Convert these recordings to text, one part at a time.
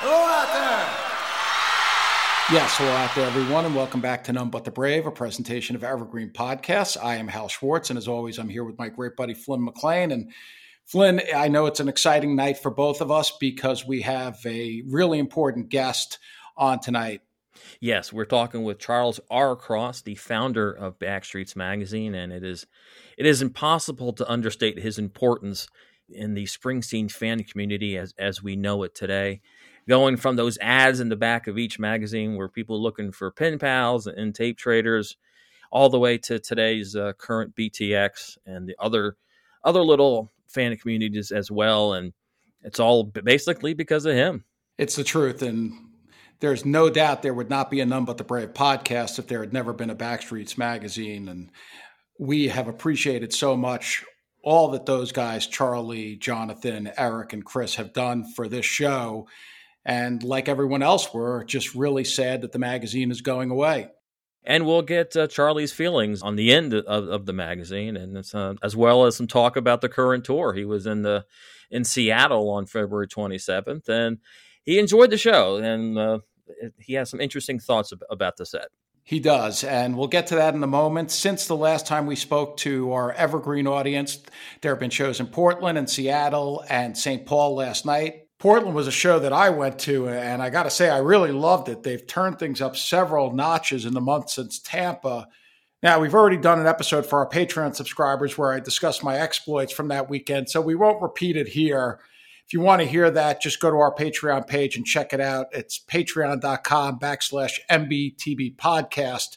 Hello out there. Yes, hello out there, everyone, and welcome back to None But the Brave, a presentation of Evergreen Podcasts. I am Hal Schwartz, and as always, I'm here with my great buddy Flynn McLean. And Flynn, I know it's an exciting night for both of us because we have a really important guest on tonight. Yes, we're talking with Charles R. Cross, the founder of Backstreets Magazine, and it is it is impossible to understate his importance in the Springsteen fan community as as we know it today. Going from those ads in the back of each magazine where people looking for pen pals and tape traders, all the way to today's uh, current BTX and the other other little fan communities as well, and it's all basically because of him. It's the truth, and there's no doubt there would not be a None But the Brave podcast if there had never been a Backstreets magazine. And we have appreciated so much all that those guys, Charlie, Jonathan, Eric, and Chris, have done for this show. And like everyone else, we're just really sad that the magazine is going away. And we'll get uh, Charlie's feelings on the end of, of the magazine, and uh, as well as some talk about the current tour. He was in the in Seattle on February 27th, and he enjoyed the show, and uh, he has some interesting thoughts about the set. He does, and we'll get to that in a moment. Since the last time we spoke to our evergreen audience, there have been shows in Portland and Seattle and St. Paul last night. Portland was a show that I went to, and I got to say, I really loved it. They've turned things up several notches in the month since Tampa. Now, we've already done an episode for our Patreon subscribers where I discussed my exploits from that weekend, so we won't repeat it here. If you want to hear that, just go to our Patreon page and check it out. It's patreon.com backslash NBTB podcast.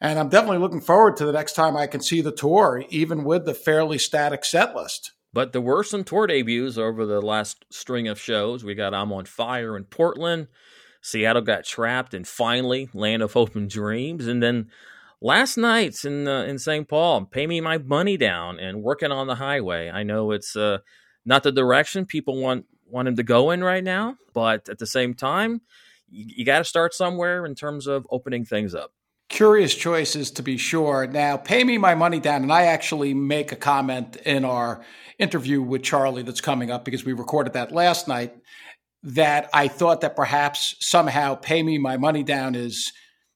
And I'm definitely looking forward to the next time I can see the tour, even with the fairly static set list. But there were some tour debuts over the last string of shows. We got I'm on Fire in Portland. Seattle got trapped, and finally, Land of Hope and Dreams. And then last night's in uh, in St. Paul, Pay Me My Money Down and Working on the Highway. I know it's uh, not the direction people want want him to go in right now, but at the same time, you, you got to start somewhere in terms of opening things up. Curious choices to be sure. Now, pay me my money down, and I actually make a comment in our interview with Charlie that's coming up because we recorded that last night. That I thought that perhaps somehow pay me my money down is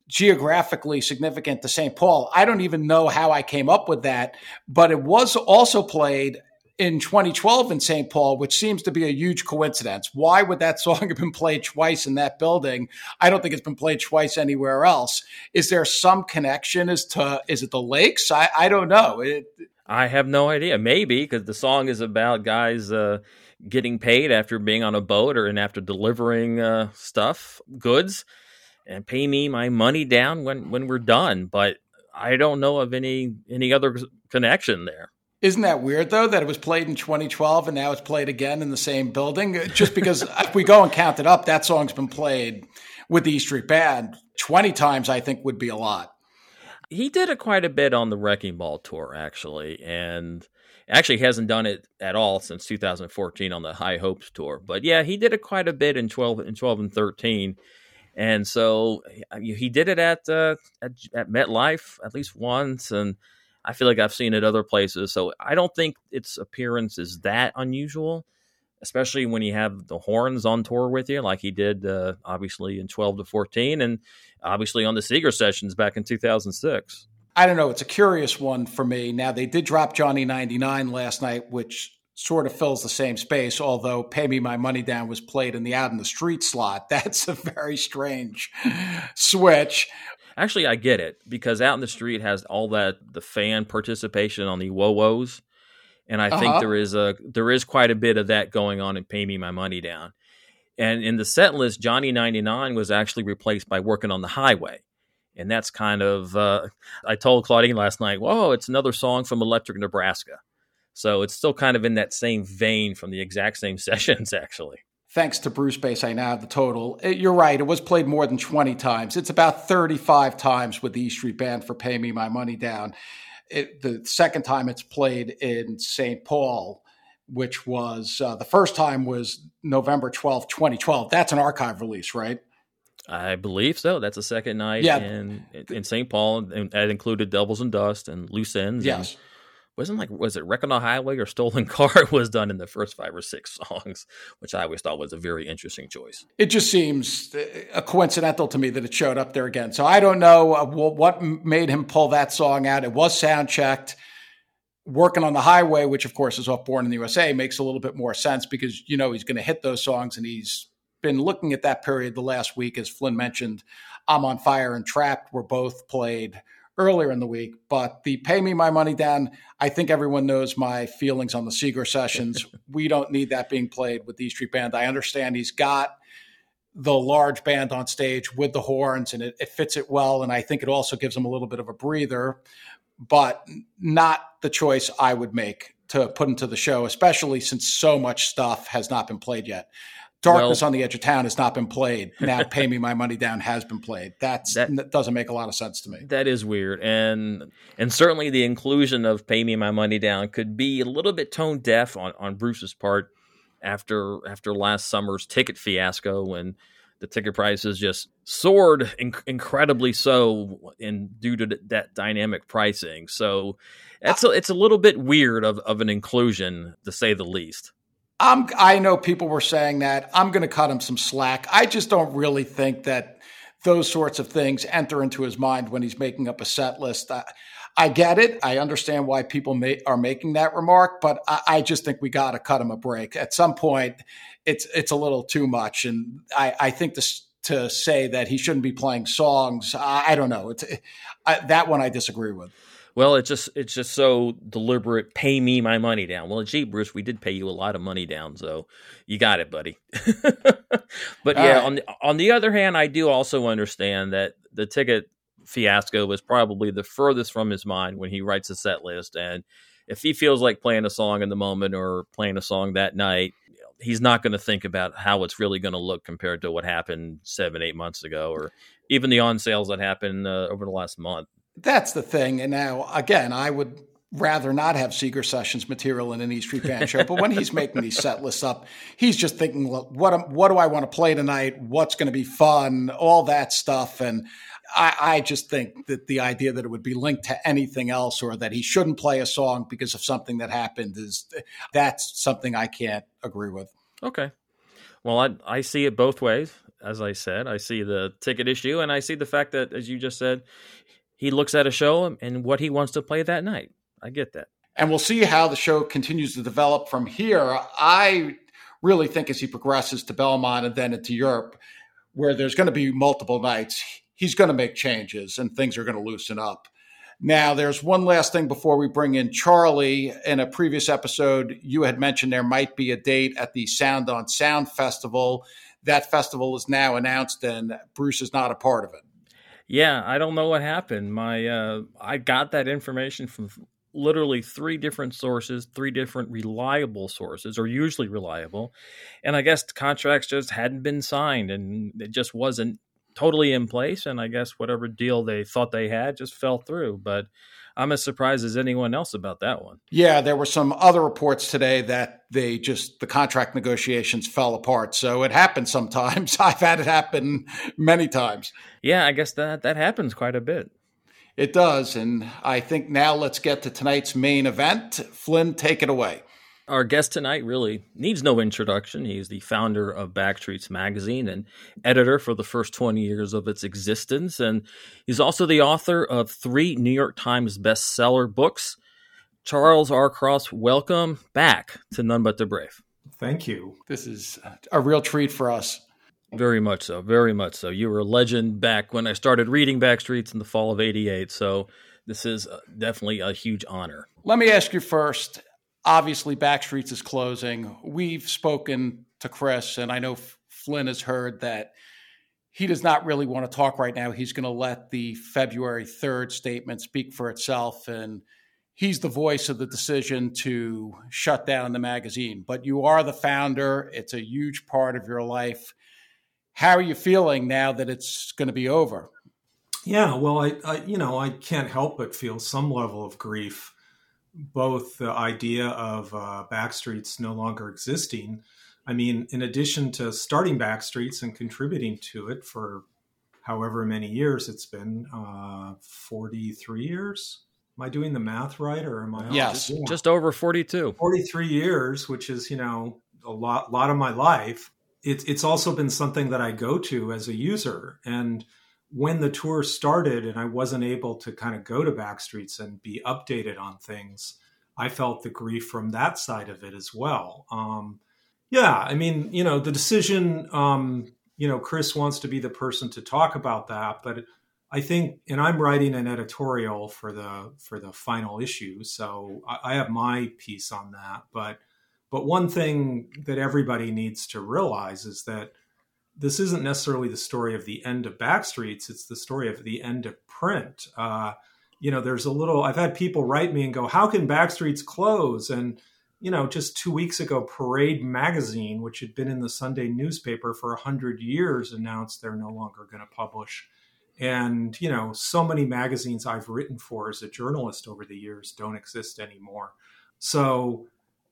geographically significant to St. Paul. I don't even know how I came up with that, but it was also played in 2012 in St. Paul, which seems to be a huge coincidence. Why would that song have been played twice in that building? I don't think it's been played twice anywhere else. Is there some connection as to is it the lakes? I, I don't know. It, I have no idea. Maybe because the song is about guys uh, getting paid after being on a boat or and after delivering uh, stuff, goods, and pay me my money down when when we're done. But I don't know of any any other connection there. Isn't that weird though that it was played in 2012 and now it's played again in the same building? Just because if we go and count it up, that song's been played with the E Street Band 20 times, I think would be a lot. He did it quite a bit on the Wrecking Ball tour, actually, and actually hasn't done it at all since 2014 on the High Hopes tour. But yeah, he did it quite a bit in 12 in 12 and 13. And so he did it at uh, at, at MetLife at least once, and I feel like I've seen it other places. So I don't think its appearance is that unusual, especially when you have the horns on tour with you, like he did uh, obviously in 12 to 14 and obviously on the Seeger sessions back in 2006. I don't know. It's a curious one for me. Now, they did drop Johnny 99 last night, which sort of fills the same space, although Pay Me My Money Down was played in the Out in the Street slot. That's a very strange switch. Actually, I get it because out in the street has all that the fan participation on the whoa woes, and I uh-huh. think there is a there is quite a bit of that going on in Pay Me My Money Down. And in the set list, Johnny ninety nine was actually replaced by Working on the Highway, and that's kind of uh, I told Claudine last night, "Whoa, it's another song from Electric Nebraska." So it's still kind of in that same vein from the exact same sessions, actually thanks to Brucebase, I now have the total. You're right. It was played more than 20 times. It's about 35 times with the E Street Band for Pay Me My Money Down. It, the second time it's played in St. Paul, which was uh, the first time was November 12th, 2012. That's an archive release, right? I believe so. That's the second night yeah. in in St. Paul, and that included Devils and Dust and Loose Ends. Yes. And wasn't like was it Wreck on the Highway or Stolen Car was done in the first five or six songs, which I always thought was a very interesting choice. It just seems uh, coincidental to me that it showed up there again. So I don't know uh, what made him pull that song out. It was sound checked. Working on the highway, which of course is off Born in the USA, makes a little bit more sense because you know he's going to hit those songs, and he's been looking at that period the last week, as Flynn mentioned. I'm on Fire and Trapped were both played earlier in the week. But the pay me my money down, I think everyone knows my feelings on the Seeger sessions. we don't need that being played with the E Street Band. I understand he's got the large band on stage with the horns and it, it fits it well. And I think it also gives him a little bit of a breather, but not the choice I would make to put into the show, especially since so much stuff has not been played yet. Darkness well, on the Edge of Town has not been played. Now, Pay Me My Money Down has been played. That's, that, that doesn't make a lot of sense to me. That is weird, and and certainly the inclusion of Pay Me My Money Down could be a little bit tone deaf on on Bruce's part after after last summer's ticket fiasco when the ticket prices just soared inc- incredibly so in due to that dynamic pricing. So it's a, it's a little bit weird of, of an inclusion to say the least. I'm, I know people were saying that. I'm going to cut him some slack. I just don't really think that those sorts of things enter into his mind when he's making up a set list. I, I get it. I understand why people may, are making that remark, but I, I just think we got to cut him a break. At some point, it's it's a little too much, and I, I think this to say that he shouldn't be playing songs. I, I don't know. It's I, that one I disagree with well, it's just it's just so deliberate. Pay me my money down. Well, gee, Bruce, we did pay you a lot of money down, so you got it, buddy. but yeah, right. on the, on the other hand, I do also understand that the ticket fiasco was probably the furthest from his mind when he writes a set list, and if he feels like playing a song in the moment or playing a song that night, he's not going to think about how it's really going to look compared to what happened seven, eight months ago, or even the on sales that happened uh, over the last month. That's the thing. And now, again, I would rather not have Seeger Sessions material in an E Street Band show. But when he's making these set lists up, he's just thinking, what what do I want to play tonight? What's going to be fun? All that stuff. And I, I, just think that the idea that it would be linked to anything else or that he shouldn't play a song because of something that happened is that's something I can't agree with. Okay. Well, I, I see it both ways. As I said, I see the ticket issue and I see the fact that, as you just said, he looks at a show and what he wants to play that night. I get that. And we'll see how the show continues to develop from here. I really think as he progresses to Belmont and then into Europe, where there's going to be multiple nights, he's going to make changes and things are going to loosen up. Now, there's one last thing before we bring in Charlie. In a previous episode, you had mentioned there might be a date at the Sound on Sound Festival. That festival is now announced, and Bruce is not a part of it. Yeah, I don't know what happened. My uh, I got that information from literally three different sources, three different reliable sources, or usually reliable. And I guess contracts just hadn't been signed and it just wasn't totally in place. And I guess whatever deal they thought they had just fell through. But I'm as surprised as anyone else about that one. Yeah, there were some other reports today that they just the contract negotiations fell apart. So it happens sometimes. I've had it happen many times. Yeah, I guess that that happens quite a bit. It does, and I think now let's get to tonight's main event. Flynn, take it away. Our guest tonight really needs no introduction. He's the founder of Backstreets Magazine and editor for the first 20 years of its existence. And he's also the author of three New York Times bestseller books. Charles R. Cross, welcome back to None But the Brave. Thank you. This is a real treat for us. Very much so. Very much so. You were a legend back when I started reading Backstreets in the fall of 88. So this is uh, definitely a huge honor. Let me ask you first obviously Backstreets is closing. We've spoken to Chris, and I know Flynn has heard that he does not really want to talk right now. He's going to let the February 3rd statement speak for itself. And he's the voice of the decision to shut down the magazine. But you are the founder, it's a huge part of your life. How are you feeling now that it's going to be over? Yeah, well, I, I you know, I can't help but feel some level of grief both the idea of uh, Backstreets no longer existing. I mean, in addition to starting Backstreets and contributing to it for however many years it's been uh, 43 years Am I doing the math right, or am I? Yes, just, just over forty-two. Forty-three years, which is you know a lot, lot of my life. It's it's also been something that I go to as a user, and when the tour started, and I wasn't able to kind of go to Backstreets and be updated on things, I felt the grief from that side of it as well. Um, yeah, I mean, you know, the decision. Um, you know, Chris wants to be the person to talk about that, but I think, and I'm writing an editorial for the for the final issue, so I, I have my piece on that. But but one thing that everybody needs to realize is that this isn't necessarily the story of the end of Backstreets; it's the story of the end of print. Uh, you know, there's a little. I've had people write me and go, "How can Backstreets close?" and you know, just two weeks ago, Parade magazine, which had been in the Sunday newspaper for a hundred years, announced they're no longer going to publish. And you know, so many magazines I've written for as a journalist over the years don't exist anymore. So,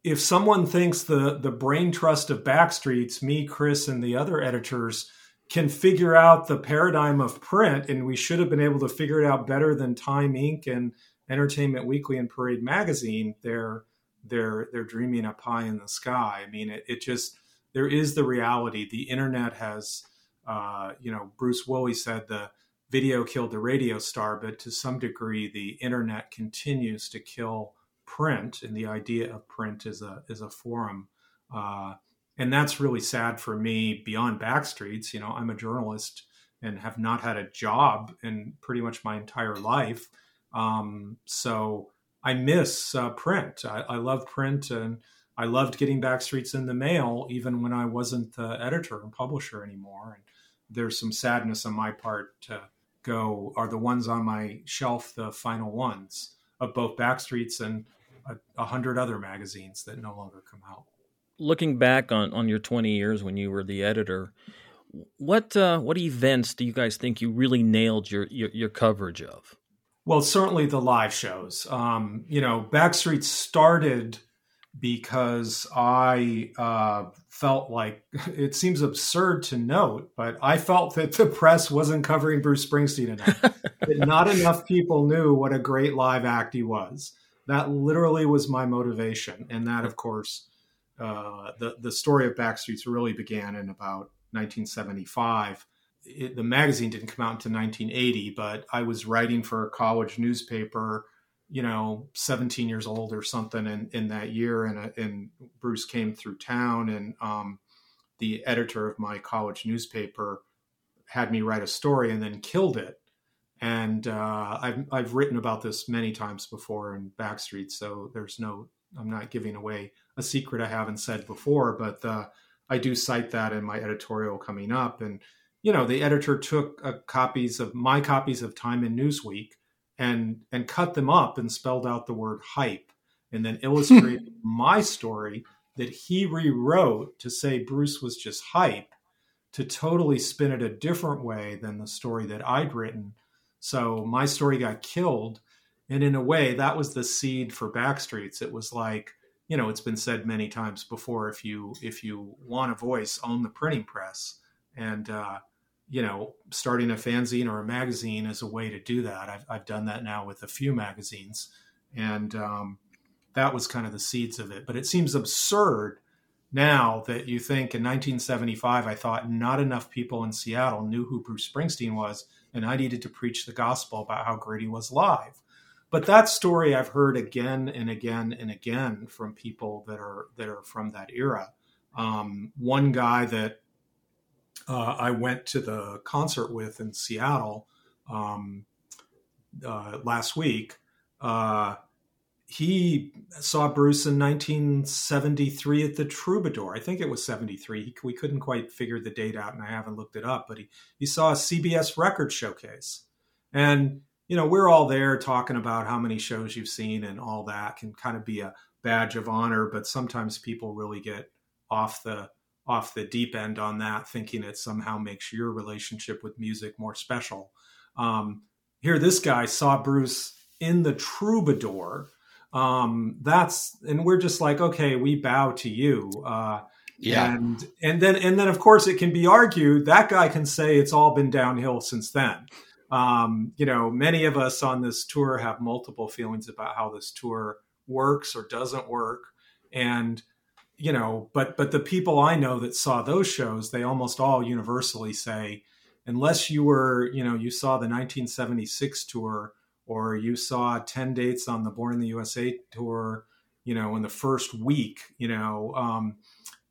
if someone thinks the the brain trust of Backstreets, me, Chris, and the other editors can figure out the paradigm of print, and we should have been able to figure it out better than Time Inc. and Entertainment Weekly and Parade magazine, they're they're they're dreaming up high in the sky. I mean, it, it just there is the reality. The internet has, uh, you know, Bruce Woolley said the video killed the radio star, but to some degree, the internet continues to kill print and the idea of print as a as a forum. Uh, and that's really sad for me. Beyond Backstreets, you know, I'm a journalist and have not had a job in pretty much my entire life. Um, so I miss uh, print. I, I love print and I loved getting Backstreets in the mail, even when I wasn't the editor and publisher anymore. And there's some sadness on my part to go. Are the ones on my shelf the final ones of both Backstreets and a, a hundred other magazines that no longer come out? Looking back on, on your 20 years when you were the editor, what uh, what events do you guys think you really nailed your, your, your coverage of? Well, certainly the live shows. Um, you know, Backstreet started because I uh, felt like it seems absurd to note, but I felt that the press wasn't covering Bruce Springsteen enough. that not enough people knew what a great live act he was. That literally was my motivation, and that, of course, uh, the the story of Backstreets really began in about 1975 it, the magazine didn't come out until 1980, but I was writing for a college newspaper, you know, 17 years old or something in, in that year. And, uh, and Bruce came through town and um, the editor of my college newspaper had me write a story and then killed it. And uh, I've, I've written about this many times before in Backstreet, so there's no, I'm not giving away a secret I haven't said before, but uh, I do cite that in my editorial coming up. And you know, the editor took uh, copies of my copies of Time and Newsweek and and cut them up and spelled out the word hype and then illustrated my story that he rewrote to say Bruce was just hype to totally spin it a different way than the story that I'd written. So my story got killed. And in a way, that was the seed for Backstreets. It was like, you know, it's been said many times before if you if you want a voice, own the printing press. And uh, you know, starting a fanzine or a magazine is a way to do that. I've, I've done that now with a few magazines. And um, that was kind of the seeds of it. But it seems absurd now that you think in 1975, I thought not enough people in Seattle knew who Bruce Springsteen was, and I needed to preach the gospel about how he was live. But that story I've heard again and again and again from people that are that are from that era. Um, one guy that uh, I went to the concert with in Seattle um, uh, last week. Uh, he saw Bruce in 1973 at the Troubadour. I think it was 73. He, we couldn't quite figure the date out, and I haven't looked it up. But he he saw a CBS record showcase, and you know we're all there talking about how many shows you've seen and all that can kind of be a badge of honor. But sometimes people really get off the off the deep end on that, thinking it somehow makes your relationship with music more special. Um, here, this guy saw Bruce in the Troubadour. Um, that's and we're just like, okay, we bow to you. Uh, yeah, and and then and then of course it can be argued that guy can say it's all been downhill since then. Um, you know, many of us on this tour have multiple feelings about how this tour works or doesn't work. And, you know, but but the people I know that saw those shows, they almost all universally say, unless you were, you know, you saw the 1976 tour or you saw 10 dates on the Born in the USA tour, you know, in the first week, you know, um,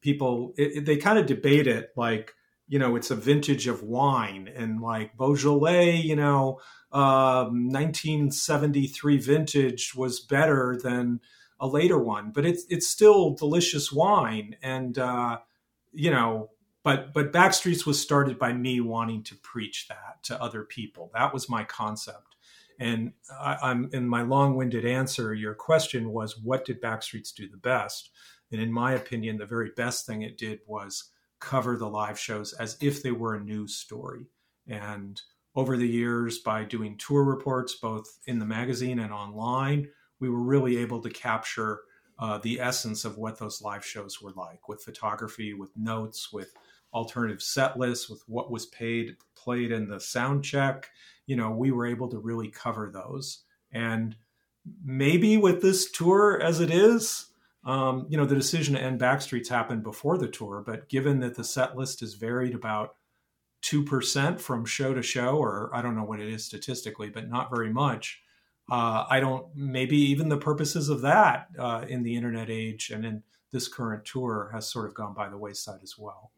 people, it, it, they kind of debate it like, you know, it's a vintage of wine and like Beaujolais, you know, um, 1973 vintage was better than a later one, but it's, it's still delicious wine. And, uh, you know, but, but Backstreets was started by me wanting to preach that to other people. That was my concept. And I, am in my long-winded answer. Your question was, what did Backstreets do the best? And in my opinion, the very best thing it did was cover the live shows as if they were a news story. And over the years, by doing tour reports, both in the magazine and online, we were really able to capture uh, the essence of what those live shows were like with photography, with notes, with alternative set lists, with what was paid played in the sound check. You know, we were able to really cover those. And maybe with this tour as it is, um, you know, the decision to end Backstreets happened before the tour, but given that the set list is varied about 2% from show to show, or I don't know what it is statistically, but not very much. Uh, I don't, maybe even the purposes of that uh, in the internet age and in this current tour has sort of gone by the wayside as well.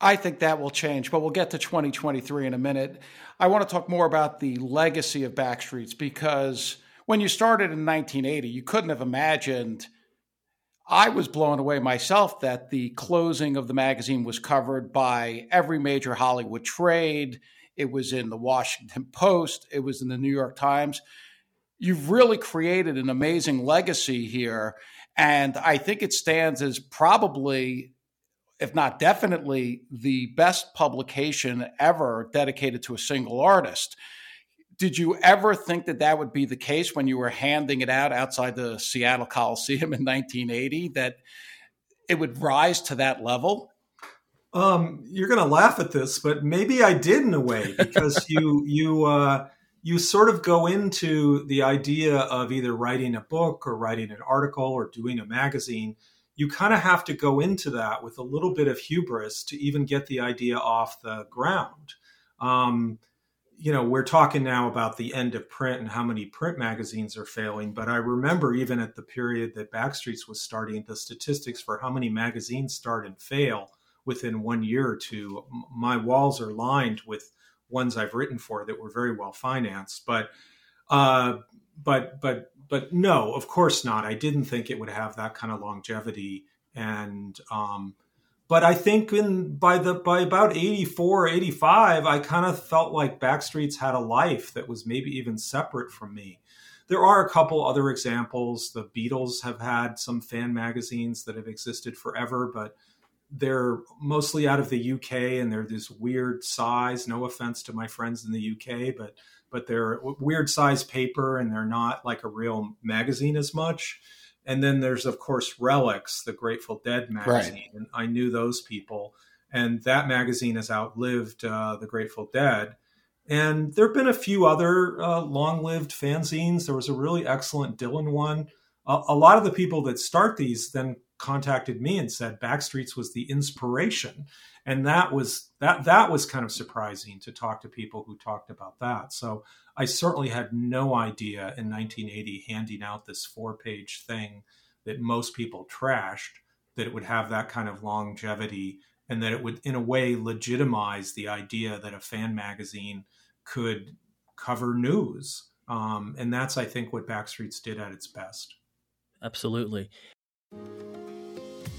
I think that will change, but we'll get to 2023 in a minute. I want to talk more about the legacy of Backstreets because when you started in 1980, you couldn't have imagined. I was blown away myself that the closing of the magazine was covered by every major Hollywood trade. It was in the Washington Post, it was in the New York Times. You've really created an amazing legacy here. And I think it stands as probably if not definitely, the best publication ever dedicated to a single artist. Did you ever think that that would be the case when you were handing it out outside the Seattle Coliseum in 1980, that it would rise to that level? Um, you're going to laugh at this, but maybe I did in a way because you you uh, you sort of go into the idea of either writing a book or writing an article or doing a magazine you kind of have to go into that with a little bit of hubris to even get the idea off the ground. Um, you know, we're talking now about the end of print and how many print magazines are failing. But I remember even at the period that Backstreets was starting, the statistics for how many magazines start and fail within one year or two. My walls are lined with ones I've written for that were very well financed. But, uh, but, but but no, of course not. I didn't think it would have that kind of longevity. And, um, but I think in by the by about 84, 85, I kind of felt like Backstreets had a life that was maybe even separate from me. There are a couple other examples. The Beatles have had some fan magazines that have existed forever, but they're mostly out of the UK and they're this weird size. No offense to my friends in the UK, but but they're weird size paper and they're not like a real magazine as much. And then there's of course Relix, the Grateful Dead magazine, right. and I knew those people. And that magazine has outlived uh, the Grateful Dead. And there have been a few other uh, long-lived fanzines. There was a really excellent Dylan one. A, a lot of the people that start these then contacted me and said Backstreets was the inspiration and that was that that was kind of surprising to talk to people who talked about that. So i certainly had no idea in 1980 handing out this four page thing that most people trashed that it would have that kind of longevity and that it would in a way legitimize the idea that a fan magazine could cover news. Um, and that's i think what backstreets did at its best. Absolutely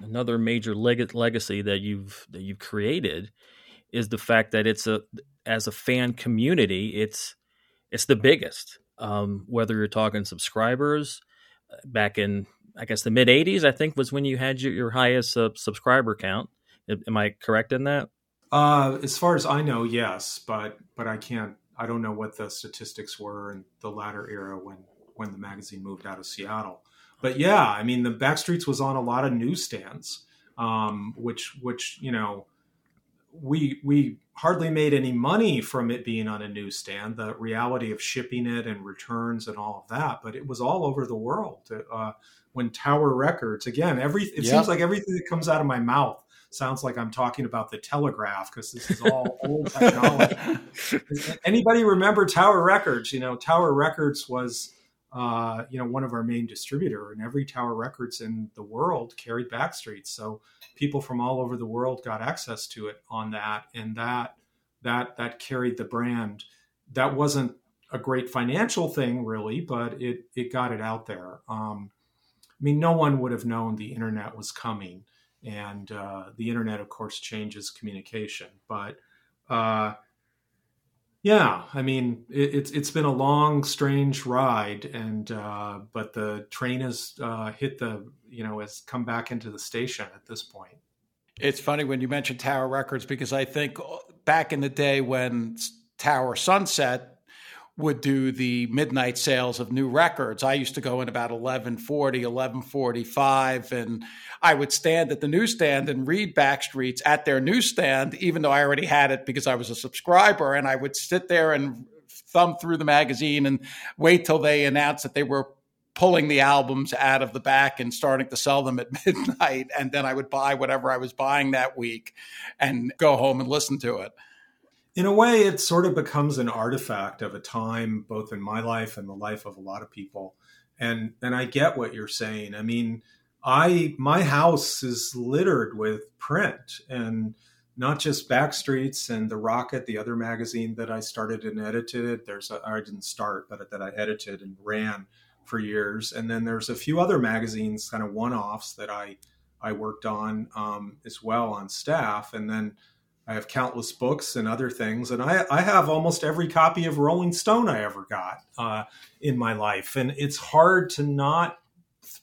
another major leg- legacy that you've that you've created is the fact that it's a as a fan community, it's it's the biggest. Um, whether you're talking subscribers, uh, back in I guess the mid '80s, I think was when you had your, your highest uh, subscriber count. Am I correct in that? Uh, as far as I know, yes, but but I can't. I don't know what the statistics were in the latter era when when the magazine moved out of Seattle. But yeah, I mean, the Backstreets was on a lot of newsstands, um, which which you know, we we hardly made any money from it being on a newsstand. The reality of shipping it and returns and all of that, but it was all over the world. Uh, when Tower Records, again, every it Yeah. seems like everything that comes out of my mouth sounds like I'm talking about the telegraph because this is all old technology. Anybody remember Tower Records? You know, Tower Records was, uh, you know, one of our main distributor, and every Tower Records in the world carried Backstreet. So people from all over the world got access to it on that, and that that that carried the brand. That wasn't a great financial thing, really, but it it got it out there. Um, I mean, no one would have known the internet was coming, and uh, the internet, of course, changes communication. But uh, yeah, I mean, it, it's it's been a long, strange ride, and uh, but the train has uh, hit the you know has come back into the station at this point. It's funny when you mention Tower Records because I think back in the day when Tower Sunset would do the midnight sales of new records, I used to go in about 1140, 1145, and I would stand at the newsstand and read Backstreets at their newsstand, even though I already had it because I was a subscriber. And I would sit there and thumb through the magazine and wait till they announced that they were pulling the albums out of the back and starting to sell them at midnight. And then I would buy whatever I was buying that week and go home and listen to it. In a way, it sort of becomes an artifact of a time, both in my life and the life of a lot of people. And and I get what you're saying. I mean, I my house is littered with print and not just Backstreets and The Rocket, the other magazine that I started and edited. There's I didn't start, but that I edited and ran for years. And then there's a few other magazines, kind of one-offs that I I worked on um, as well on staff. And then I have countless books and other things, and I, I have almost every copy of Rolling Stone I ever got uh, in my life, and it's hard to not.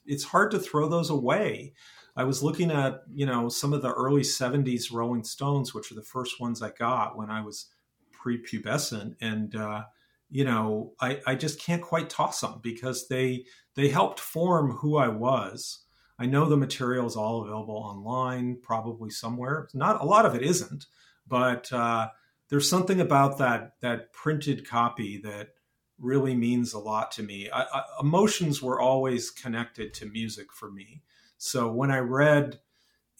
It's hard to throw those away. I was looking at you know some of the early '70s Rolling Stones, which are the first ones I got when I was prepubescent, and uh, you know I, I just can't quite toss them because they they helped form who I was. I know the material is all available online, probably somewhere. Not a lot of it isn't, but uh, there's something about that that printed copy that really means a lot to me. I, I, emotions were always connected to music for me. So when I read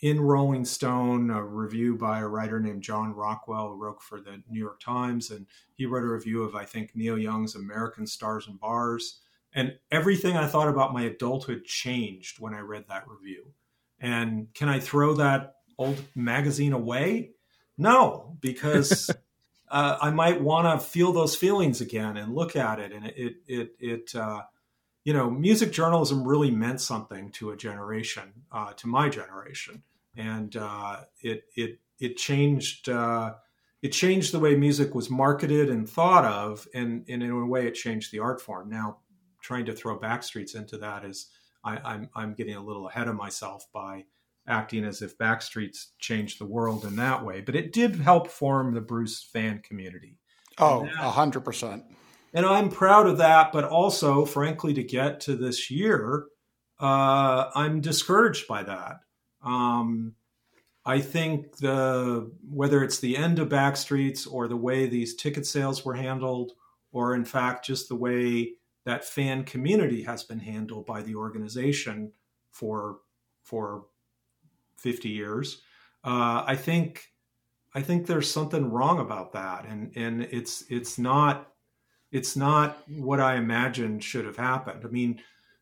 in Rolling Stone a review by a writer named John Rockwell, who wrote for the New York Times, and he wrote a review of I think Neil Young's American Stars and Bars and everything I thought about my adulthood changed when I read that review. And can I throw that old magazine away? No, because uh, I might want to feel those feelings again and look at it. And it, it, it, uh, you know, music journalism really meant something to a generation, uh, to my generation, and uh, it, it, it changed. Uh, it changed the way music was marketed and thought of, and, and in a way, it changed the art form. Now, trying to throw Backstreets into that is I, I'm I'm getting a little ahead of myself by acting as if Backstreets changed the world in that way. But it did help form the Bruce fan community. Oh, Yeah. a hundred percent. and I'm proud of that. But also, frankly, to get to this year, uh, I'm discouraged by that. Um, I think the whether it's the end of Backstreets or the way these ticket sales were handled, or in fact just the way that fan community has been handled by the organization for for 50 years, uh, I think I think there's something wrong about that, and and it's it's not it's not what I imagined should have happened. I mean,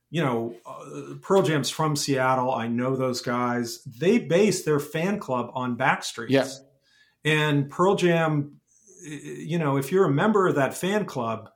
you know, uh, Pearl Jam's from Seattle. I know those guys. They base their fan club on Backstreet. Yeah. And Pearl Jam, you know, if you're a member of that fan club,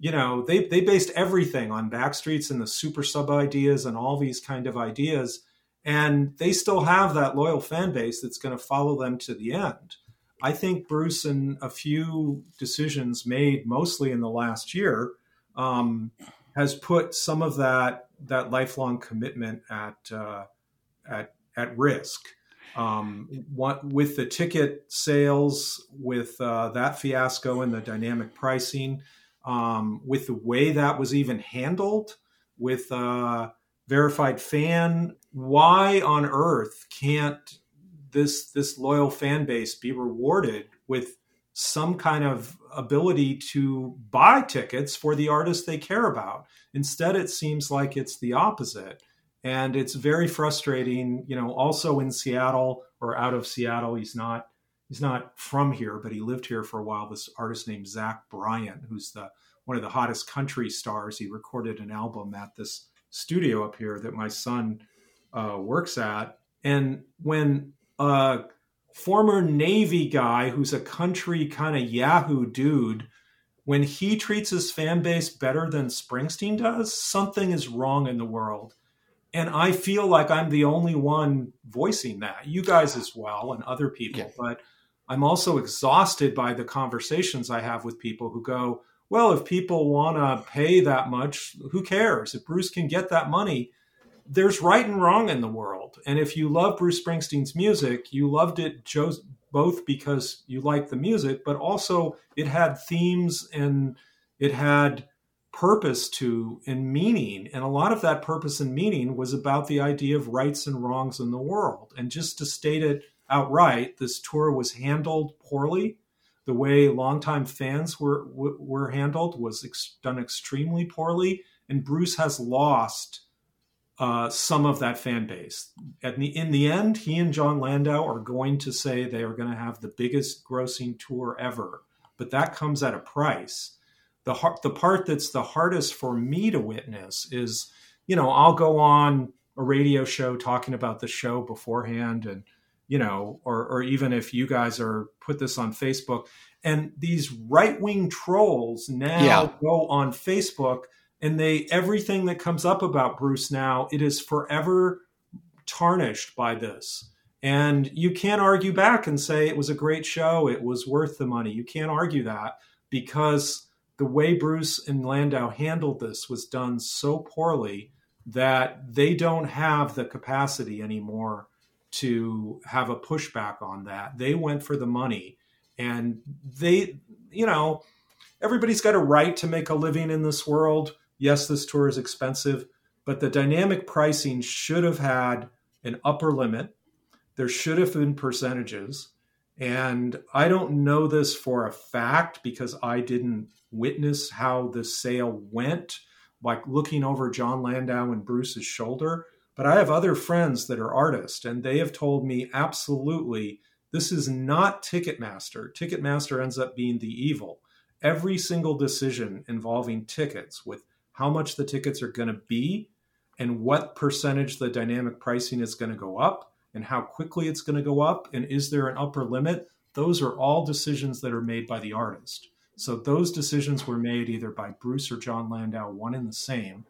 you know, they, they based everything on Backstreets and the super sub ideas and all these kind of ideas. And they still have that loyal fan base that's going to follow them to the end. I think Bruce and a few decisions made mostly in the last year um, has put some of that that lifelong commitment at uh, at at risk. Um, what, with the ticket sales, with uh, that fiasco and the dynamic pricing, um, with the way that was even handled, with uh, verified fan, why on earth can't this this loyal fan base be rewarded with some kind of ability to buy tickets for the artists they care about. Instead, it seems like it's the opposite. And it's very frustrating, you know, also in Seattle or out of Seattle. He's not he's not from here, but he lived here for a while. This artist named Zach Bryan, who's the one of the hottest country stars. He recorded an album at this studio up here that my son uh, works at. And when a former Navy guy who's a country kind of Yahoo dude, when he treats his fan base better than Springsteen does, something is wrong in the world. And I feel like I'm the only one voicing that. You guys as well, and other people. Yeah. But I'm also exhausted by the conversations I have with people who go, well, if people want to pay that much, who cares? If Bruce can get that money, there's right and wrong in the world. And if you love Bruce Springsteen's music, you loved it both because you liked the music, but also it had themes and it had purpose to and meaning. And a lot of that purpose and meaning was about the idea of rights and wrongs in the world. And just to state it outright, this tour was handled poorly. The way longtime fans were were handled was ex- done extremely poorly, and Bruce has lost uh, some of that fan base. At the, in the end, he and Jon Landau are going to say they are going to have the biggest grossing tour ever, but that comes at a price. The the part that's the hardest for me to witness is, you know, I'll go on a radio show talking about the show beforehand, and you know, or or even if you guys are put this on Facebook, and these right wing trolls now yeah. go on Facebook and they everything that comes up about Bruce now it is forever tarnished by this. And you can't argue back and say it was a great show, it was worth the money. You can't argue that because the way Bruce and Landau handled this was done so poorly that they don't have the capacity anymore to have a pushback on that. They went for the money and they, you know, everybody's got a right to make a living in this world yes, this tour is expensive, but the dynamic pricing should have had an upper limit. There should have been percentages. And I don't know this for a fact because I didn't witness how the sale went, like looking over Jon Landau and Bruce's shoulder. But I have other friends that are artists, and they have told me absolutely this is not Ticketmaster. Ticketmaster ends up being the evil. Every single decision involving tickets with how much the tickets are going to be and what percentage the dynamic pricing is going to go up and how quickly it's going to go up and is there an upper limit those are all decisions that are made by the artist so those decisions were made either by bruce or Jon Landau one and the same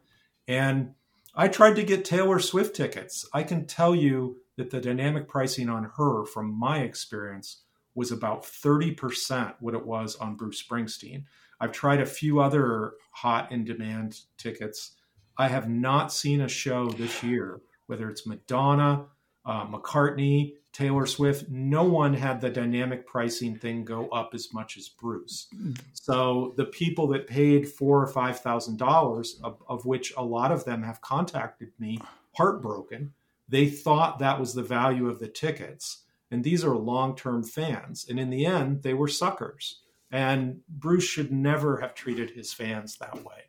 and i tried to get taylor swift tickets i can tell you that the dynamic pricing on her from my experience was about 30% what it was on bruce springsteen I've tried a few other hot in demand tickets. I have not seen a show this year, whether it's Madonna, uh, McCartney, Taylor Swift, no one had the dynamic pricing thing go up as much as Bruce. So the people that paid four or five thousand dollars, of which a lot of them have contacted me, heartbroken. They thought that was the value of the tickets, and these are long-term fans. And in the end, they were suckers. And Bruce should never have treated his fans that way.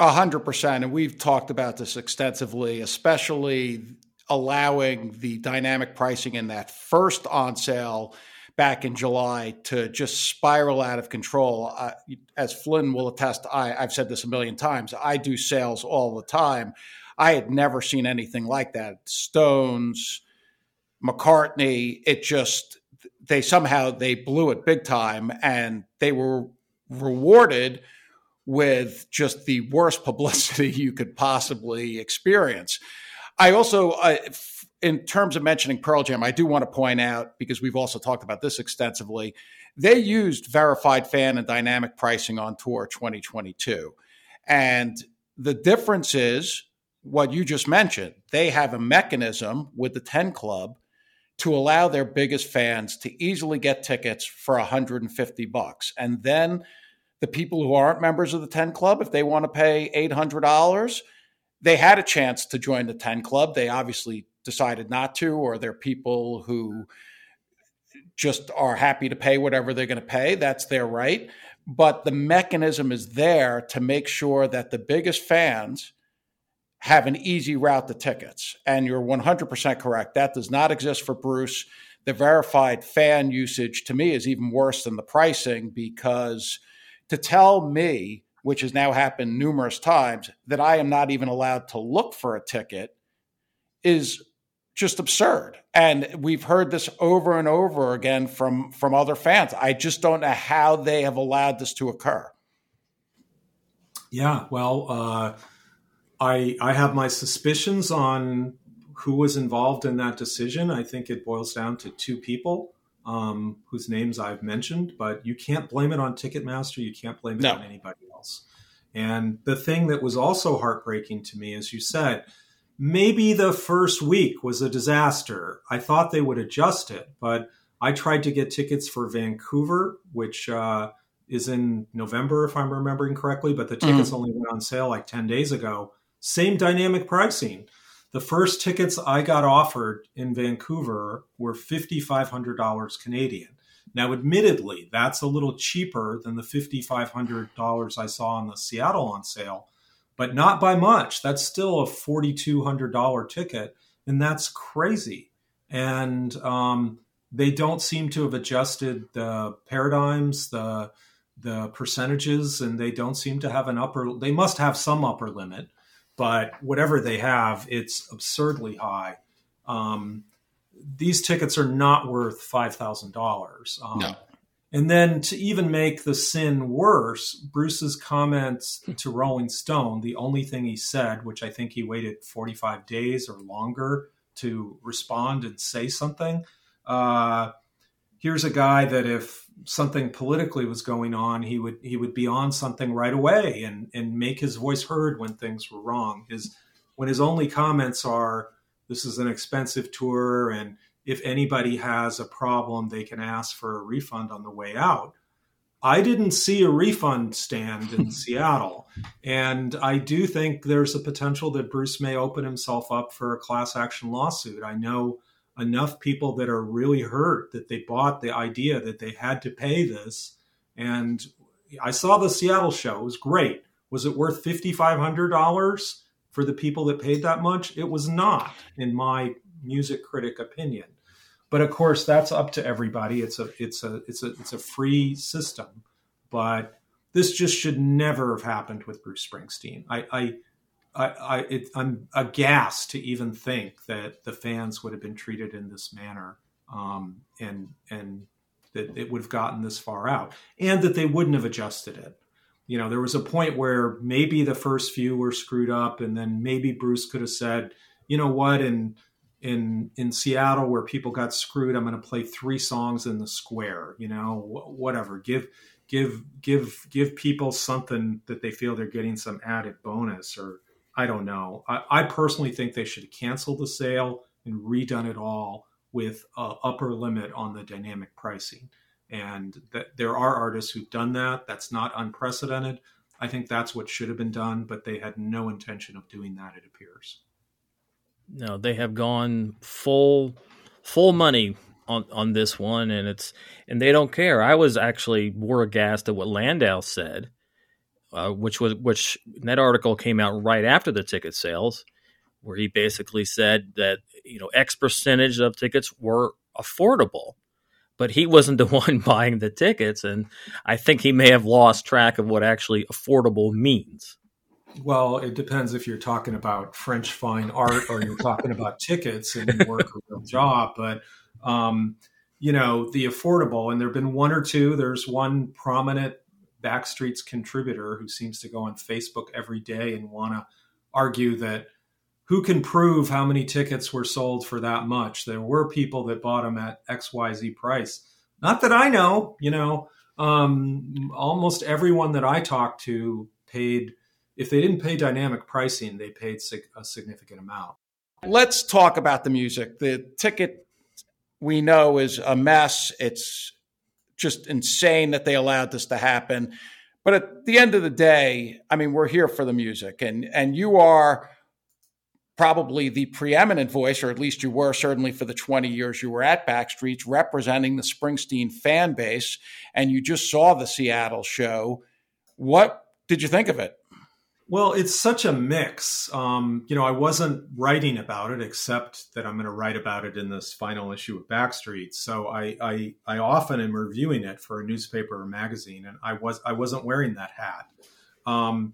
A hundred percent, and we've talked about this extensively, especially allowing the dynamic pricing in that first on sale back in July to just spiral out of control. Uh, as Flynn will attest, I, I've said this a million times. I do sales all the time. I had never seen anything like that. Stones, McCartney, it just they somehow they blew it big time, and they were rewarded with just the worst publicity you could possibly experience. I also, uh, in terms of mentioning Pearl Jam, I do want to point out because we've also talked about this extensively. They used verified fan and dynamic pricing on tour 2022, and the difference is what you just mentioned. They have a mechanism with the 10 Club to allow their biggest fans to easily get tickets for 150 bucks, and then the people who aren't members of the 10 Club, if they want to pay $800 they had a chance to join the 10 club. They obviously decided not to, or they're people who just are happy to pay whatever they're going to pay. That's their right. But the mechanism is there to make sure that the biggest fans have an easy route to tickets. And you're 100% correct. That does not exist for Bruce. The verified fan usage to me is even worse than the pricing because to tell me which has now happened numerous times, that I am not even allowed to look for a ticket is just absurd. And we've heard this over and over again from from other fans. I just don't know how they have allowed this to occur. Yeah, well, uh, I I have my suspicions on who was involved in that decision. I think it boils down to two people um, whose names I've mentioned, but you can't blame it on Ticketmaster. You can't blame it no. on anybody else. And the thing that was also heartbreaking to me, as you said, maybe the first week was a disaster. I thought they would adjust it, but I tried to get tickets for Vancouver, which uh, is in November, if I'm remembering correctly, but the tickets mm. only went on sale like 10 days ago. Same dynamic pricing. The first tickets I got offered in Vancouver were $5,500 Canadian. Now, admittedly, that's a little cheaper than the $5,500 I saw on the Seattle on sale, but not by much. That's still a $4,200 ticket, and that's crazy. And um, they don't seem to have adjusted the paradigms, the the percentages, and they don't seem to have an upper. They must have some upper limit but whatever they have, it's absurdly high. Um, these tickets are not worth five thousand um, dollars. No. And then to even make the sin worse, Bruce's comments to Rolling Stone, the only thing he said, which I think he waited 45 days or longer to respond and say something. Uh, here's a guy that if something politically was going on, he would he would be on something right away and and make his voice heard when things were wrong. His when his only comments are this is an expensive tour and if anybody has a problem they can ask for a refund on the way out. I didn't see a refund stand in Seattle. And I do think there's a potential that Bruce may open himself up for a class action lawsuit. I know enough people that are really hurt that they bought the idea that they had to pay this. And I saw the Seattle show. It was great. Was it worth $5,500 for the people that paid that much? It was not, in my music critic opinion. But of course, that's up to everybody. It's a it's a it's a it's a free system. But this just should never have happened with Bruce Springsteen. I, I I, I it, I'm aghast to even think that the fans would have been treated in this manner, um, and and that it would have gotten this far out, and that they wouldn't have adjusted it. You know, there was a point where maybe the first few were screwed up, and then maybe Bruce could have said, "You know what?" in in in Seattle, where people got screwed, I'm going to play three songs in the square. You know, whatever. Give give give give people something that they feel they're getting some added bonus or I don't know. I, I personally think they should cancel the sale and redone it all with a upper limit on the dynamic pricing. And that there are artists who've done that. That's not unprecedented. I think that's what should have been done, but they had no intention of doing that. It appears. No, they have gone full full money on on this one, and it's and they don't care. I was actually more aghast at what Landau said, uh, which was which that article came out right after the ticket sales, where he basically said that you know X percentage of tickets were affordable, but he wasn't the one buying the tickets, and I think he may have lost track of what actually affordable means. Well, it depends if you're talking about French fine art or you're talking about tickets and you work a real job. But um, you know, the affordable, and there have been one or two. There's one prominent Backstreets contributor who seems to go on Facebook every day and want to argue that who can prove how many tickets were sold for that much? There were people that bought them at XYZ price. Not that I know, you know, um, almost everyone that I talked to paid, if they didn't pay dynamic pricing, they paid sig- a significant amount. Let's talk about the music. The ticket we know is a mess. It's just insane that they allowed this to happen. But at the end of the day, I mean, we're here for the music, and and you are probably the preeminent voice, or at least you were certainly for the 20 years you were at Backstreets, representing the Springsteen fan base. And you just saw the Seattle show. What did you think of it? Well, it's such a mix. Um, you know, I wasn't writing about it, except that I'm going to write about it in this final issue of Backstreet. So I, I, I often am reviewing it for a newspaper or magazine, and I was I wasn't wearing that hat. Um,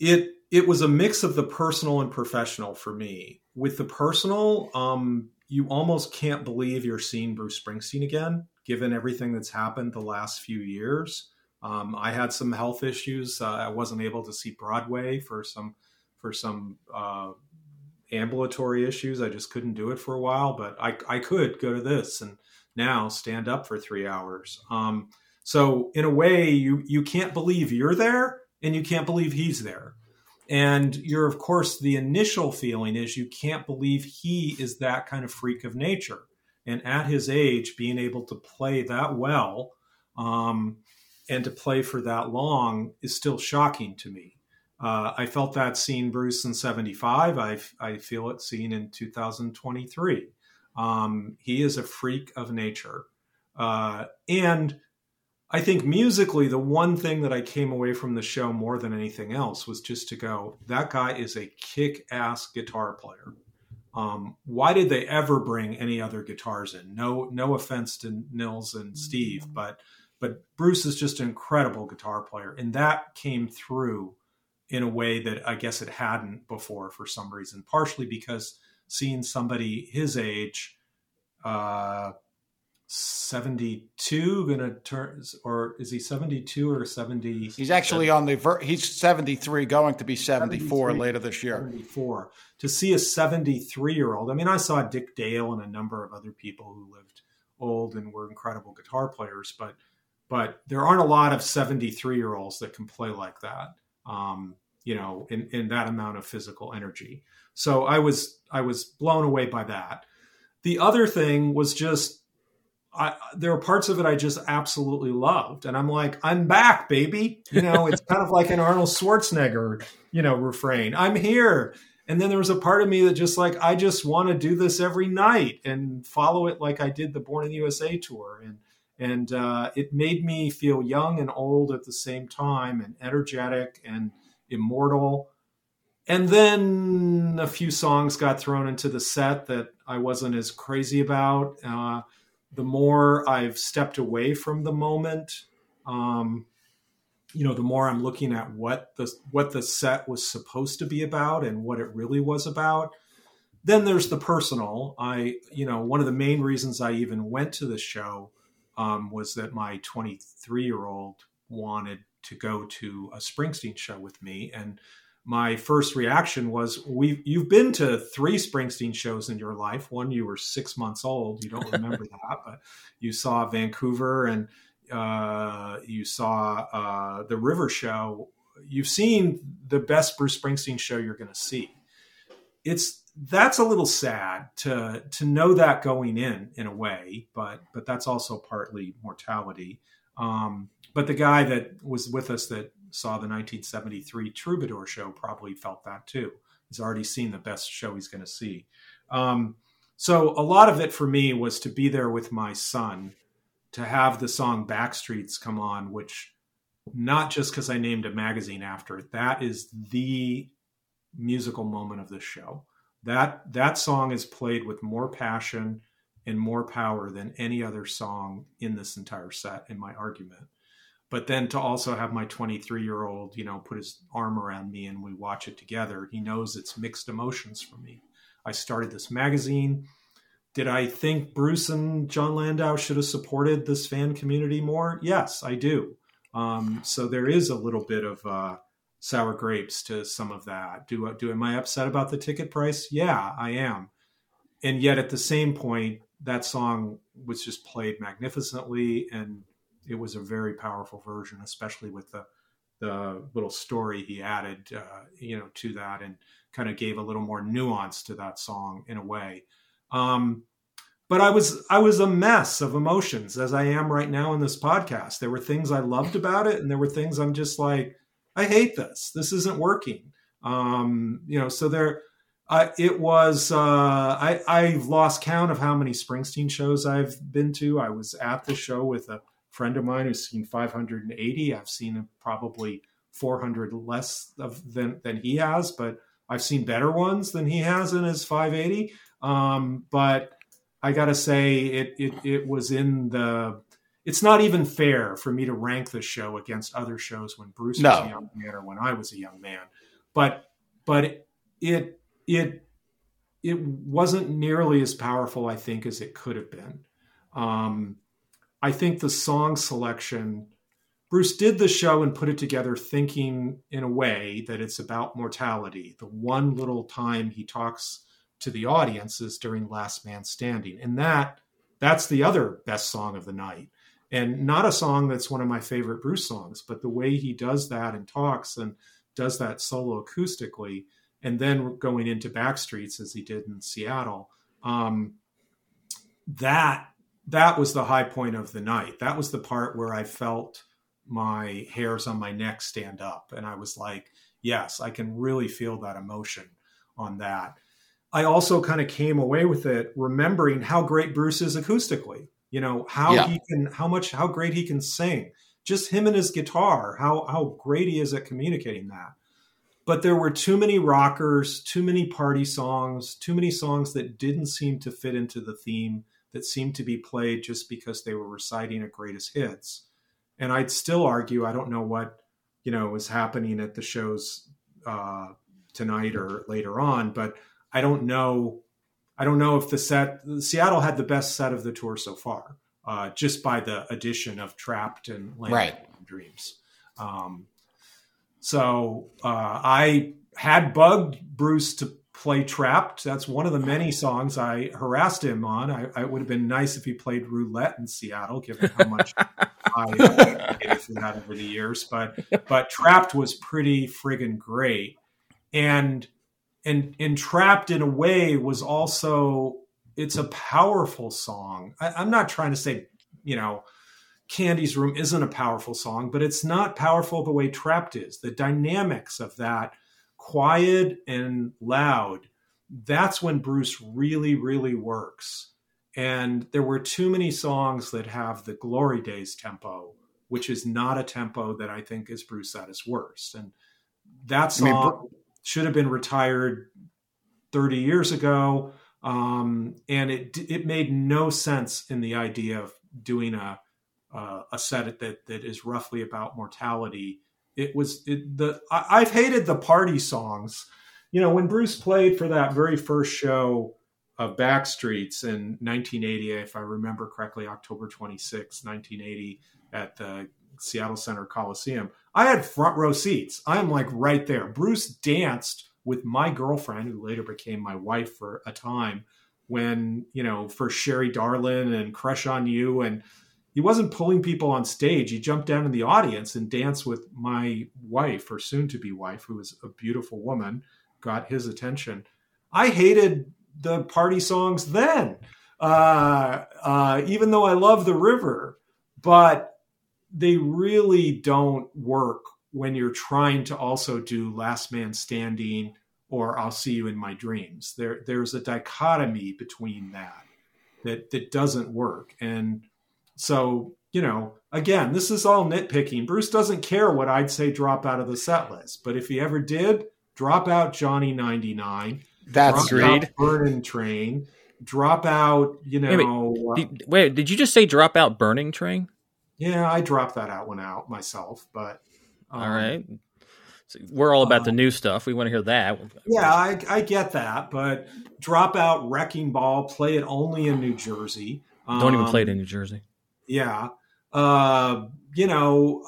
it it was a mix of the personal and professional for me. With the personal, um, you almost can't believe you're seeing Bruce Springsteen again, given everything that's happened the last few years. Um, I had some health issues. Uh, I wasn't able to see Broadway for some for some uh, ambulatory issues. I just couldn't do it for a while, but I, I could go to this and now stand up for three hours. Um, so in a way, you you can't believe you're there, and you can't believe he's there. And you're, of course, the initial feeling is you can't believe he is that kind of freak of nature. And at his age, being able to play that well, um, and to play for that long is still shocking to me. Uh, I felt that seeing Bruce in 75. I, I feel it seeing in 2023. Um, he is a freak of nature. Uh, and I think musically, the one thing that I came away from the show more than anything else was just to go, that guy is a kick ass guitar player. Um, why did they ever bring any other guitars in? No, no offense to Nils and Steve, but but Bruce is just an incredible guitar player, and that came through in a way that I guess it hadn't before for some reason. Partially because seeing somebody his age, uh, seventy-two, gonna turn, or is he seventy-two or seventy? He's actually on the ver- he's seventy-three, going to be seventy-four later this year. Seventy-four. To see a seventy-three-year-old, I mean, I saw Dick Dale and a number of other people who lived old and were incredible guitar players, but but there aren't a lot of 73 year olds that can play like that um, you know in, in that amount of physical energy so i was i was blown away by that the other thing was just I, there are parts of it I just absolutely loved, and I'm like, I'm back, baby. You know, it's kind of like an Arnold Schwarzenegger, you know, refrain. I'm here, and then there was a part of me that just like I just want to do this every night and follow it like I did the Born in the USA tour, and and uh, it made me feel young and old at the same time and energetic and immortal and then a few songs got thrown into the set that i wasn't as crazy about uh, the more i've stepped away from the moment um, you know the more i'm looking at what the what the set was supposed to be about and what it really was about then there's the personal i you know one of the main reasons i even went to the show um, was that my 23 year old wanted to go to a Springsteen show with me. And my first reaction was, "We you've been to three Springsteen shows in your life. One you were six months old. You don't remember that, but you saw Vancouver and uh, you saw uh, the River Show. You've seen the best Bruce Springsteen show you're going to see. It's that's a little sad to to know that going in in a way, but but that's also partly mortality. Um, but the guy that was with us that saw the 1973 Troubadour show probably felt that too. He's already seen the best show he's going to see. Um, so a lot of it for me was to be there with my son, to have the song Backstreets come on, which not just because I named a magazine after it, that is the musical moment of this show. That that song is played with more passion and more power than any other song in this entire set, in my argument. But then to also have my 23 year old, you know, put his arm around me and we watch it together, he knows it's mixed emotions for me. I started this magazine. Did I think Bruce and john Landau should have supported this fan community more? Yes, I do. Um, so there is a little bit of uh, sour grapes to some of that. Do do am I upset about the ticket price? Yeah, I am. And yet at the same point, that song was just played magnificently, and it was a very powerful version, especially with the the little story he added, uh, you know, to that, and kind of gave a little more nuance to that song in a way. Um, but I was I was a mess of emotions as I am right now in this podcast. There were things I loved about it, and there were things I'm just like, I hate this. This isn't working. Um, you know, so there. It was uh, I, I've lost count of how many Springsteen shows I've been to. I was at the show with a friend of mine who's seen 580. I've seen probably 400 less of, than than he has, but I've seen better ones than he has in his 580. Um, but I got to say, it, it it was in the it's not even fair for me to rank the show against other shows when Bruce no. was a young man or when I was a young man. But but it it it wasn't nearly as powerful, I think, as it could have been. Um, I think the song selection, Bruce did the show and put it together thinking in a way that it's about mortality. The one little time he talks to the audience is during Last Man Standing, and that that's the other best song of the night and not a song that's one of my favorite Bruce songs, but the way he does that and talks and does that solo acoustically, and then going into Backstreets as he did in Seattle, um, that that was the high point of the night. That was the part where I felt my hairs on my neck stand up, and I was like, "Yes, I can really feel that emotion on that." I also kind of came away with it remembering how great Bruce is acoustically you know how yeah. he can how much how great he can sing just him and his guitar how how great he is at communicating that but there were too many rockers too many party songs too many songs that didn't seem to fit into the theme that seemed to be played just because they were reciting a greatest hits and i'd still argue i don't know what you know was happening at the shows uh, tonight or later on but i don't know I don't know if the set Seattle had the best set of the tour so far, uh, just by the addition of Trapped and Land right. Dreams. Um, so uh, I had bugged Bruce to play Trapped. That's one of the many songs I harassed him on. I, I would have been nice if he played Roulette in Seattle, given how much I uh, for that over the years. But but Trapped was pretty friggin' great, and and entrapped in a way was also it's a powerful song I, i'm not trying to say you know candy's room isn't a powerful song but it's not powerful the way trapped is the dynamics of that quiet and loud that's when bruce really really works and there were too many songs that have the glory days tempo which is not a tempo that i think is bruce at his worst and that song I mean, should have been retired 30 years ago. Um, and it it made no sense in the idea of doing a uh, a set that that is roughly about mortality. It was it, the I, I've hated the party songs. You know, when Bruce played for that very first show of Backstreets in 1980, if I remember correctly, October 26, 1980, at the Seattle Center Coliseum. I had front row seats. I'm like right there. Bruce danced with my girlfriend, who later became my wife for a time, when, you know, for Sherry Darlin and Crush on You. And he wasn't pulling people on stage. He jumped down in the audience and danced with my wife, or soon to be wife, who was a beautiful woman, got his attention. I hated the party songs then, uh, uh, even though I love the river, but they really don't work when you're trying to also do Last Man Standing or I'll See You in My Dreams. There, there's a dichotomy between that that that doesn't work, and so you know, again, this is all nitpicking. Bruce doesn't care what I'd say drop out of the set list, but if he ever did, drop out Johnny 99. That's great. Burning Train. Drop out, you know. Wait, did, wait, did you just say drop out Burning Train? Yeah, I dropped that out one out myself, but. Um, all right. So we're all about uh, the new stuff. We want to hear that. Yeah, I, I get that, but drop out Wrecking Ball, play it only in New Jersey. Don't even play it um, in New Jersey. Yeah. Uh, you know,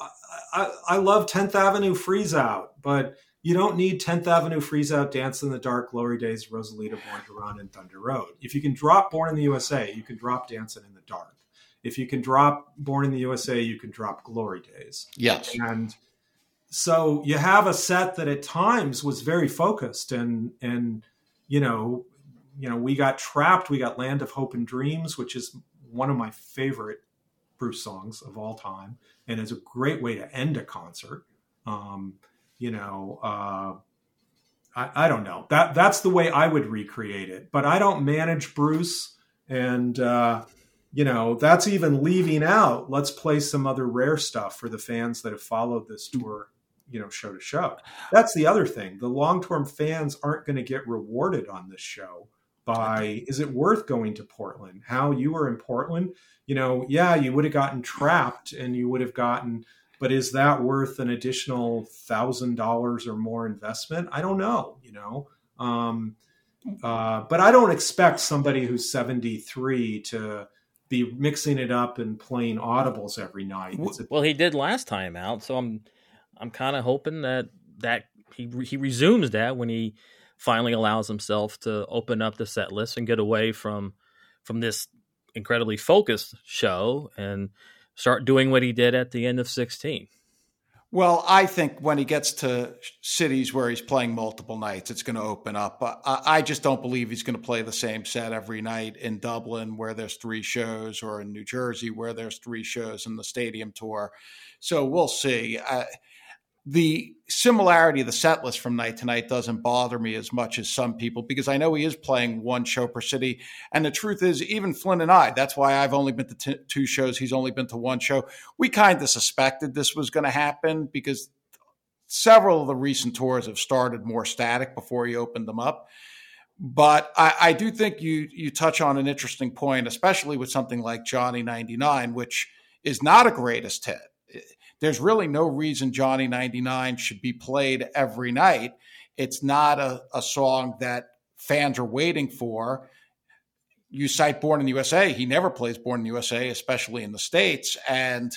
I, I love 10th Avenue Freeze Out, but you don't need 10th Avenue Freeze Out, Dance in the Dark, Glory Days, Rosalita, Born to Run, and Thunder Road. If you can drop Born in the USA, you can drop Dancing in the Dark. If you can drop Born in the USA, you can drop Glory Days. Yes. And so you have a set that at times was very focused and and you know you know we got trapped we got land of hope and dreams which is one of my favorite Bruce songs of all time, and it's a great way to end a concert. Um, you know, uh, I, I, don't know that that's the way I would recreate it, but I don't manage Bruce, and uh, you know that's even leaving out. Let's play some other rare stuff for the fans that have followed this tour. You know, show to show. That's the other thing. The long term fans aren't going to get rewarded on this show by is it worth going to Portland? How you were in Portland, you know, yeah, you would have gotten trapped and you would have gotten, but is that worth an additional thousand dollars or more investment? I don't know, you know. Um, uh, but I don't expect somebody who's 73 to be mixing it up and playing audibles every night. A- well, he did last time out, so I'm I'm kind of hoping that that he he resumes that when he finally allows himself to open up the set list and get away from from this incredibly focused show and start doing what he did at the end of 16. Well, I think when he gets to cities where he's playing multiple nights, it's going to open up. I, I just don't believe he's going to play the same set every night in Dublin, where there's three shows, or in New Jersey, where there's three shows in the stadium tour. So we'll see. The similarity of the set list from night to night doesn't bother me as much as some people because I know he is playing one show per city. And the truth is, even Flynn and I, that's why I've only been to t- two shows. He's only been to one show. We kind of suspected this was going to happen because several of the recent tours have started more static before he opened them up. But I, I do think you you touch on an interesting point, especially with something like Johnny 99, which is not a greatest hit there's really no reason Johnny 99 should be played every night. It's not a, a song that fans are waiting for. You cite Born in the USA. He never plays Born in the USA, especially in the States. And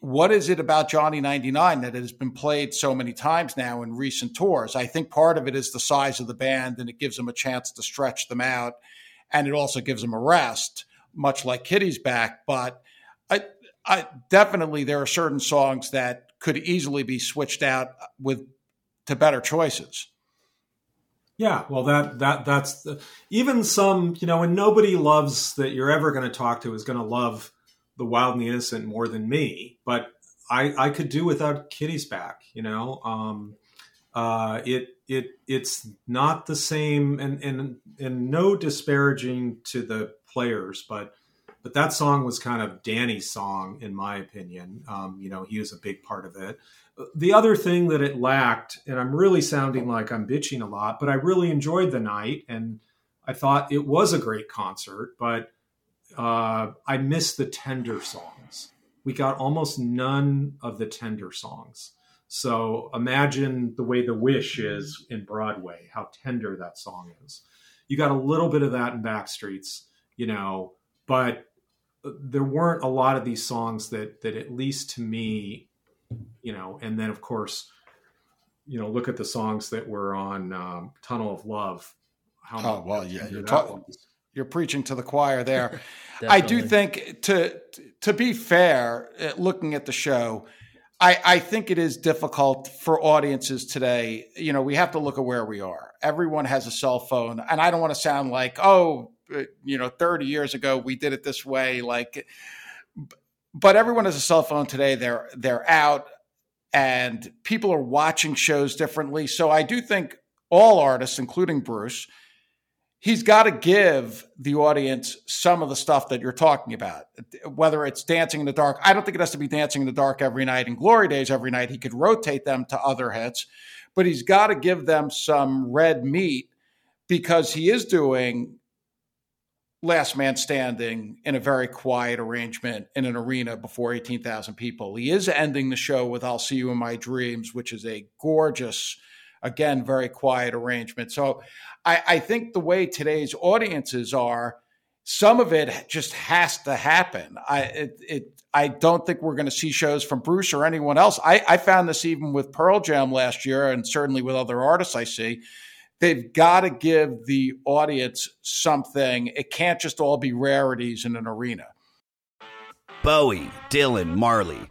what is it about Johnny 99 that it has been played so many times now in recent tours? I think part of it is the size of the band and it gives them a chance to stretch them out. And it also gives them a rest, much like Kitty's back. But I, definitely there are certain songs that could easily be switched out with to better choices. Yeah, well, that that that's the, even some you know, and nobody loves that you're ever going to talk to is going to love the Wild and the Innocent more than me. But I I could do without Kitty's back. You know, um, uh, it it it's not the same, and and and no disparaging to the players, but but that song was kind of Danny's song, in my opinion. Um, you know, he was a big part of it. The other thing that it lacked, and I'm really sounding like I'm bitching a lot, but I really enjoyed the night and I thought it was a great concert, but uh, I missed the tender songs. We got almost none of the tender songs. So imagine the way The Wish is in Broadway, how tender that song is. You got a little bit of that in Backstreets, you know, but there weren't a lot of these songs that that at least to me, you know, and then of course, you know, look at the songs that were on um, Tunnel of Love. How oh well, yeah, you're, ta- you're preaching to the choir there. I do think to to be fair, uh, looking at the show, I, I think it is difficult for audiences today. You know, we have to look at where we are. Everyone has a cell phone, and I don't want to sound like, oh, Uh, you know, 30 years ago we did it this way. Like, but everyone has a cell phone today. They're they're out, and people are watching shows differently. So I do think all artists, including Bruce, he's got to give the audience some of the stuff that you're talking about, whether it's Dancing in the Dark. I don't think it has to be Dancing in the Dark every night and Glory Days every night. He could rotate them to other hits, but he's got to give them some red meat because he is doing Last Man Standing in a very quiet arrangement in an arena before 18,000 people. He is ending the show with I'll See You in My Dreams, which is a gorgeous again, very quiet arrangement. So I, I think the way today's audiences are, some of it just has to happen. I it, it I don't think we're going to see shows from Bruce or anyone else. I, I found this even with Pearl Jam last year, and certainly with other artists I see. They've got to give the audience something. It can't just all be rarities in an arena. Bowie, Dylan, Marley.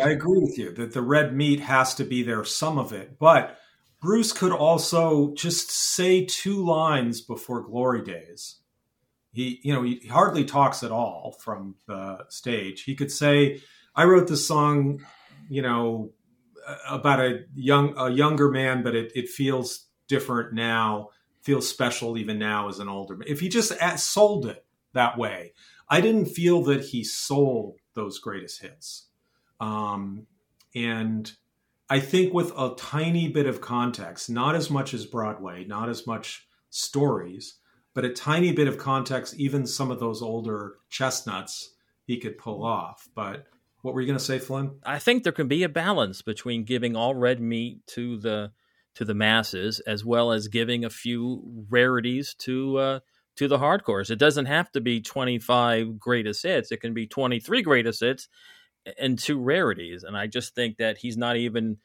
I agree with you that the red meat has to be there, some of it. But Bruce could also just say two lines before Glory Days. He, you know, he hardly talks at all from the stage. He could say, "I wrote this song, you know, about a young a younger man, but it, it feels different now, feels special even now as an older man." If he just sold it that way, I didn't feel that he sold those greatest hits. Um, and I think with a tiny bit of context, not as much as Broadway, not as much stories, but a tiny bit of context, even some of those older chestnuts he could pull off. But what were you going to say, Flynn? I think there can be a balance between giving all red meat to the to the masses as well as giving a few rarities to uh, to the hardcores. It doesn't have to be 25 greatest hits. It can be 23 greatest hits and two rarities. And I just think that he's not even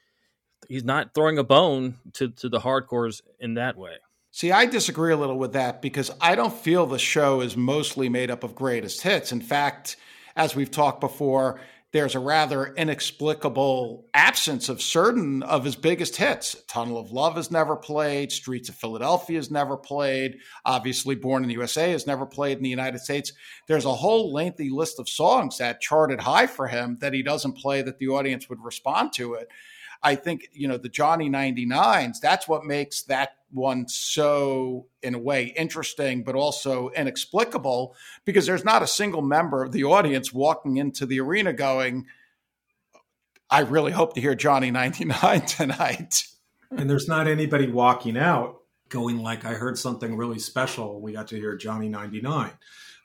he's not throwing a bone to to the hardcores in that way. See, I disagree a little with that because I don't feel the show is mostly made up of greatest hits. In fact, as we've talked before, there's a rather inexplicable absence of certain of his biggest hits. Tunnel of Love is never played. Streets of Philadelphia is never played. Obviously, Born in the USA is never played in the United States. There's a whole lengthy list of songs that charted high for him that he doesn't play that the audience would respond to it. I think, you know, the Johnny 99s, that's what makes that one so, in a way, interesting, but also inexplicable because there's not a single member of the audience walking into the arena going, I really hope to hear Johnny 99 tonight. And there's not anybody walking out going like, I heard something really special. We got to hear Johnny 99.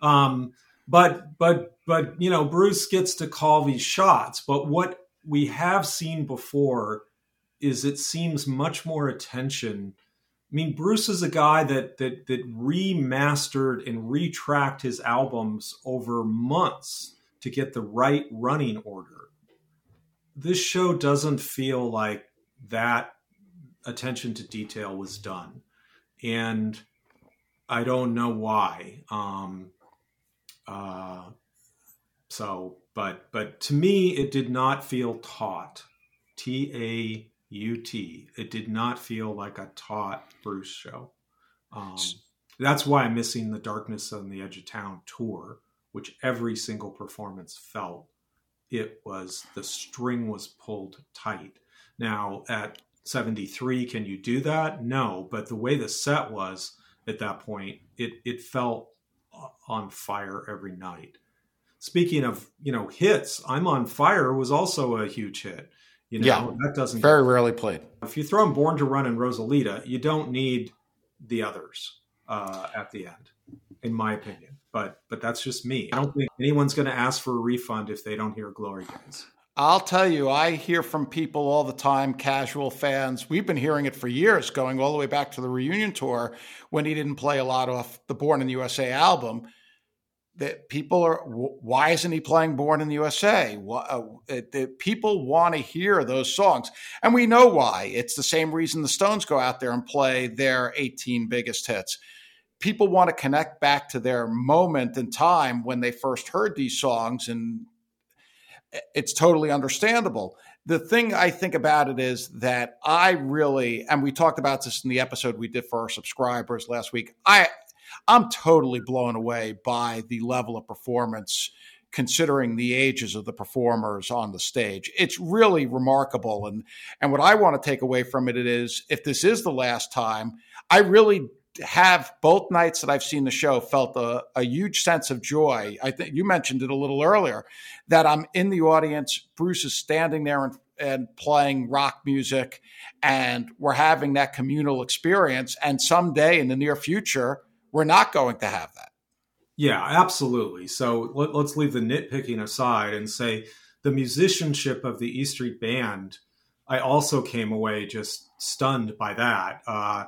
Um, but, but, but, you know, Bruce gets to call these shots. But what we have seen before is it seems much more attention. I mean, Bruce is a guy that that that remastered and retracked his albums over months to get the right running order. This show doesn't feel like that attention to detail was done, and I don't know why. Um, uh, so but but to me it did not feel taut t a u t. It did not feel like a taut bruce show. Um, that's why i'm missing the darkness on the edge of town tour which every single performance felt it was the string was pulled tight. Now at 73 can you do that? No but the way the set was at that point it it felt on fire every night speaking of you know hits, "I'm on Fire" was also a huge hit. You know, yeah, that doesn't very rarely played. If you throw in "Born to Run" and "Rosalita," you don't need the others uh, at the end, in my opinion. but but that's just me. I don't think anyone's going to ask for a refund if they don't hear Glory Days. I'll tell you, I hear from people all the time, casual fans. We've been hearing it for years, going all the way back to the reunion tour when he didn't play a lot off the Born in the USA album. That people are, why isn't he playing Born in the USA? Uh, people want to hear those songs. And we know why. It's the same reason the Stones go out there and play their 18 biggest hits. People want to connect back to their moment in time when they first heard these songs and it's totally understandable. The thing I think about it is that I really, and we talked about this in the episode we did for our subscribers last week. I, I'm totally blown away by the level of performance considering the ages of the performers on the stage. It's really remarkable. And and what I want to take away from it is if this is the last time, I really have both nights that I've seen the show felt a, a, huge sense of joy. I think you mentioned it a little earlier that I'm in the audience. Bruce is standing there and, and playing rock music, and we're having that communal experience. And someday in the near future, we're not going to have that. Yeah, absolutely. So let, us leave the nitpicking aside and say the musicianship of the E Street Band. I also came away just stunned by that. Uh,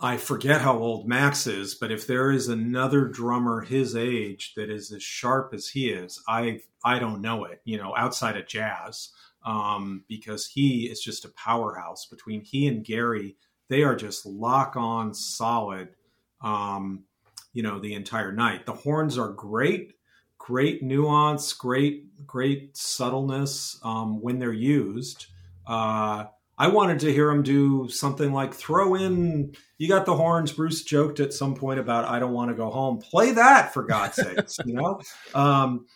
I forget how old Max is, but if there is another drummer his age that is as sharp as he is, I I don't know it. You know, outside of jazz, um, because he is just a powerhouse. Between he and Gary, they are just lock on solid. Um, you know, the entire night. The horns are great, great nuance, great great subtleness um, when they're used. Uh, I wanted to hear him do something like throw in. You got the horns. Bruce joked at some point about I don't want to go home. Play that for God's sakes, you know. Um,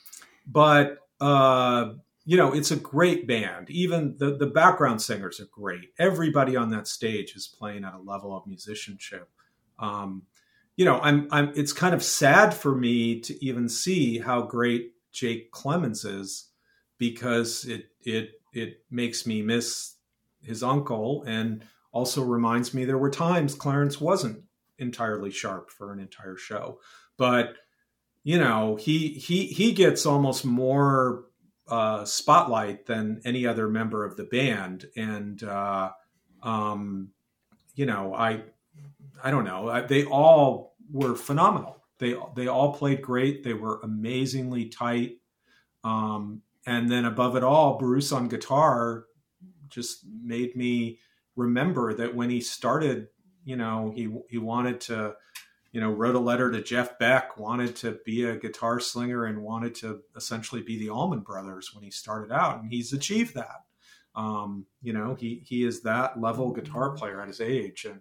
but uh, you know, it's a great band. Even the the background singers are great. Everybody on that stage is playing at a level of musicianship. Um, you know, I'm I'm. It's kind of sad for me to even see how great Jake Clemens is because it it it makes me miss his uncle and also reminds me there were times Clarence wasn't entirely sharp for an entire show. But you know, he he he gets almost more uh, spotlight than any other member of the band, and uh, um, you know, I I don't know, they all were phenomenal. They they all played great. They were amazingly tight. Um, and then above it all, Bruce on guitar just made me remember that when he started, you know, he he wanted to, you know, wrote a letter to Jeff Beck, wanted to be a guitar slinger, and wanted to essentially be the Allman Brothers when he started out, and he's achieved that. Um, you know, he he is that level guitar player at his age, and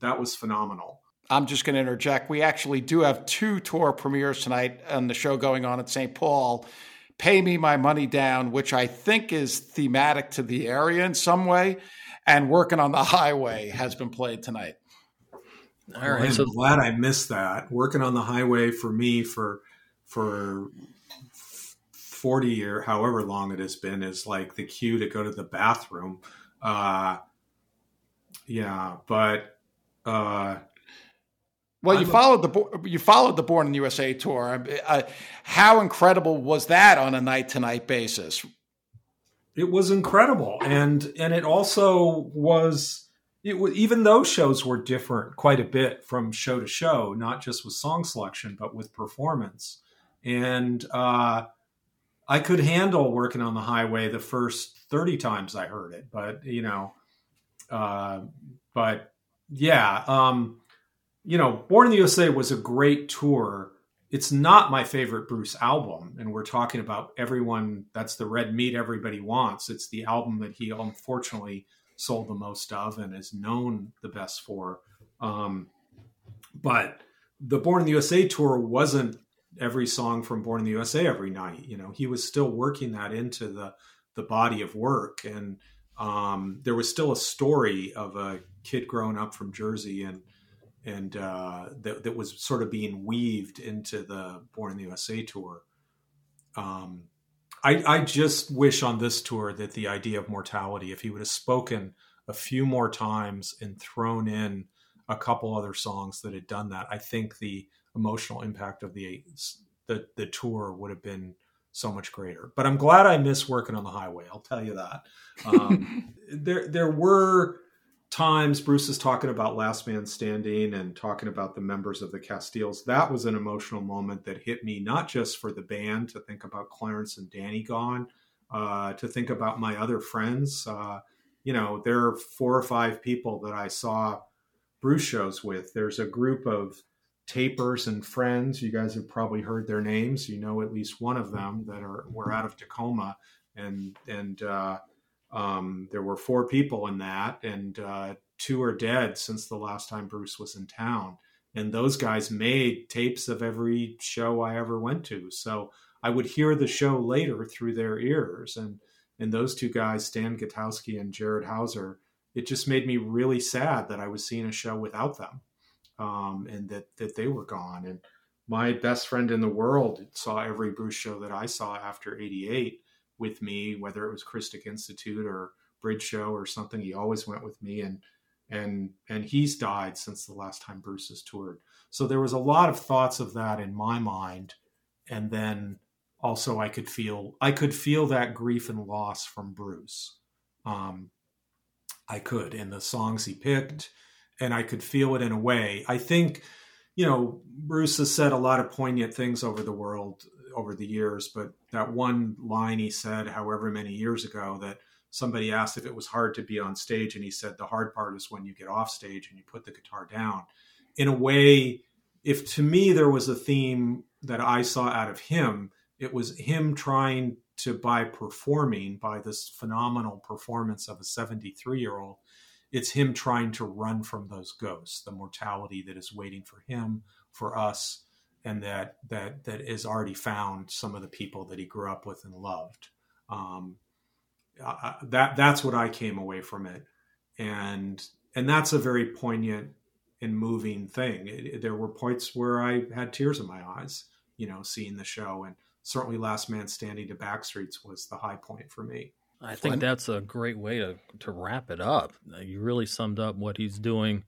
that was phenomenal. I'm just going to interject. We actually do have two tour premieres tonight on the show going on at St. Paul. Pay Me My Money Down, which I think is thematic to the area in some way, and Working on the Highway has been played tonight. All right, I'm so glad I missed that. Working on the highway for me for for 40 or however long it has been is like the cue to go to the bathroom. Uh, yeah, but uh, well, you followed the you followed the Born in the USA tour. Uh, how incredible was that on a night to night basis? It was incredible, and and it also was. It was, even those shows were different quite a bit from show to show, not just with song selection, but with performance. And uh, I could handle working on the highway the first thirty times I heard it, but you know, uh, but yeah. Um, you know, Born in the USA was a great tour. It's not my favorite Bruce album, and we're talking about everyone. That's the red meat everybody wants. It's the album that he unfortunately sold the most of and is known the best for. Um, but the Born in the USA tour wasn't every song from Born in the USA every night. You know, he was still working that into the the body of work, and um, there was still a story of a kid growing up from Jersey and and uh, that, that was sort of being weaved into the Born in the USA tour. Um, I, I just wish on this tour that the idea of mortality, if he would have spoken a few more times and thrown in a couple other songs that had done that, I think the emotional impact of the the the tour would have been so much greater. But I'm glad I missed working on the highway. I'll tell you that. Um, there there were times Bruce is talking about Last Man Standing and talking about the members of the Castiles. That was an emotional moment that hit me, not just for the band to think about Clarence and Danny gone, uh, to think about my other friends. Uh, you know, there are four or five people that I saw Bruce shows with. There's a group of tapers and friends. You guys have probably heard their names. You know at least one of them that are were out of Tacoma, and and uh, um, there were four people in that, and uh, two are dead since the last time Bruce was in town. And those guys made tapes of every show I ever went to. So I would hear the show later through their ears. And and those two guys, Stan Gutowski and Jared Hauser, it just made me really sad that I was seeing a show without them, um, and that that they were gone. And my best friend in the world saw every Bruce show that I saw after '88 with me, whether it was Christic Institute or Bridge Show or something. He always went with me, and and and he's died since the last time Bruce has toured. So there was a lot of thoughts of that in my mind, and then also I could feel I could feel that grief and loss from Bruce. Um, I could in the songs he picked, and I could feel it in a way. I think, you know, Bruce has said a lot of poignant things over the world over the years, but that one line he said, however many years ago, that somebody asked if it was hard to be on stage, and he said the hard part is when you get off stage and you put the guitar down. In a way, if to me there was a theme that I saw out of him, it was him trying to by performing by this phenomenal performance of a 73 year old it's him trying to run from those ghosts the mortality that is waiting for him for us and that that that is already found some of the people that he grew up with and loved um, uh, that that's what i came away from it and and that's a very poignant and moving thing it, it, there were points where i had tears in my eyes you know seeing the show and certainly Last Man Standing to Backstreets was the high point for me. I think that's a great way to, to wrap it up. You really summed up what he's doing,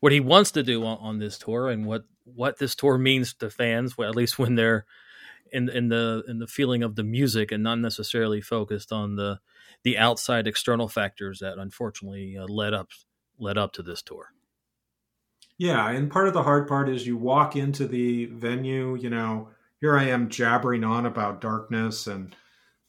what he wants to do on, on this tour, and what, what this tour means to fans. Well, at least when they're in in the in the feeling of the music, and not necessarily focused on the the outside external factors that unfortunately uh, led up led up to this tour. Yeah, and part of the hard part is you walk into the venue, you know here I am jabbering on about darkness, and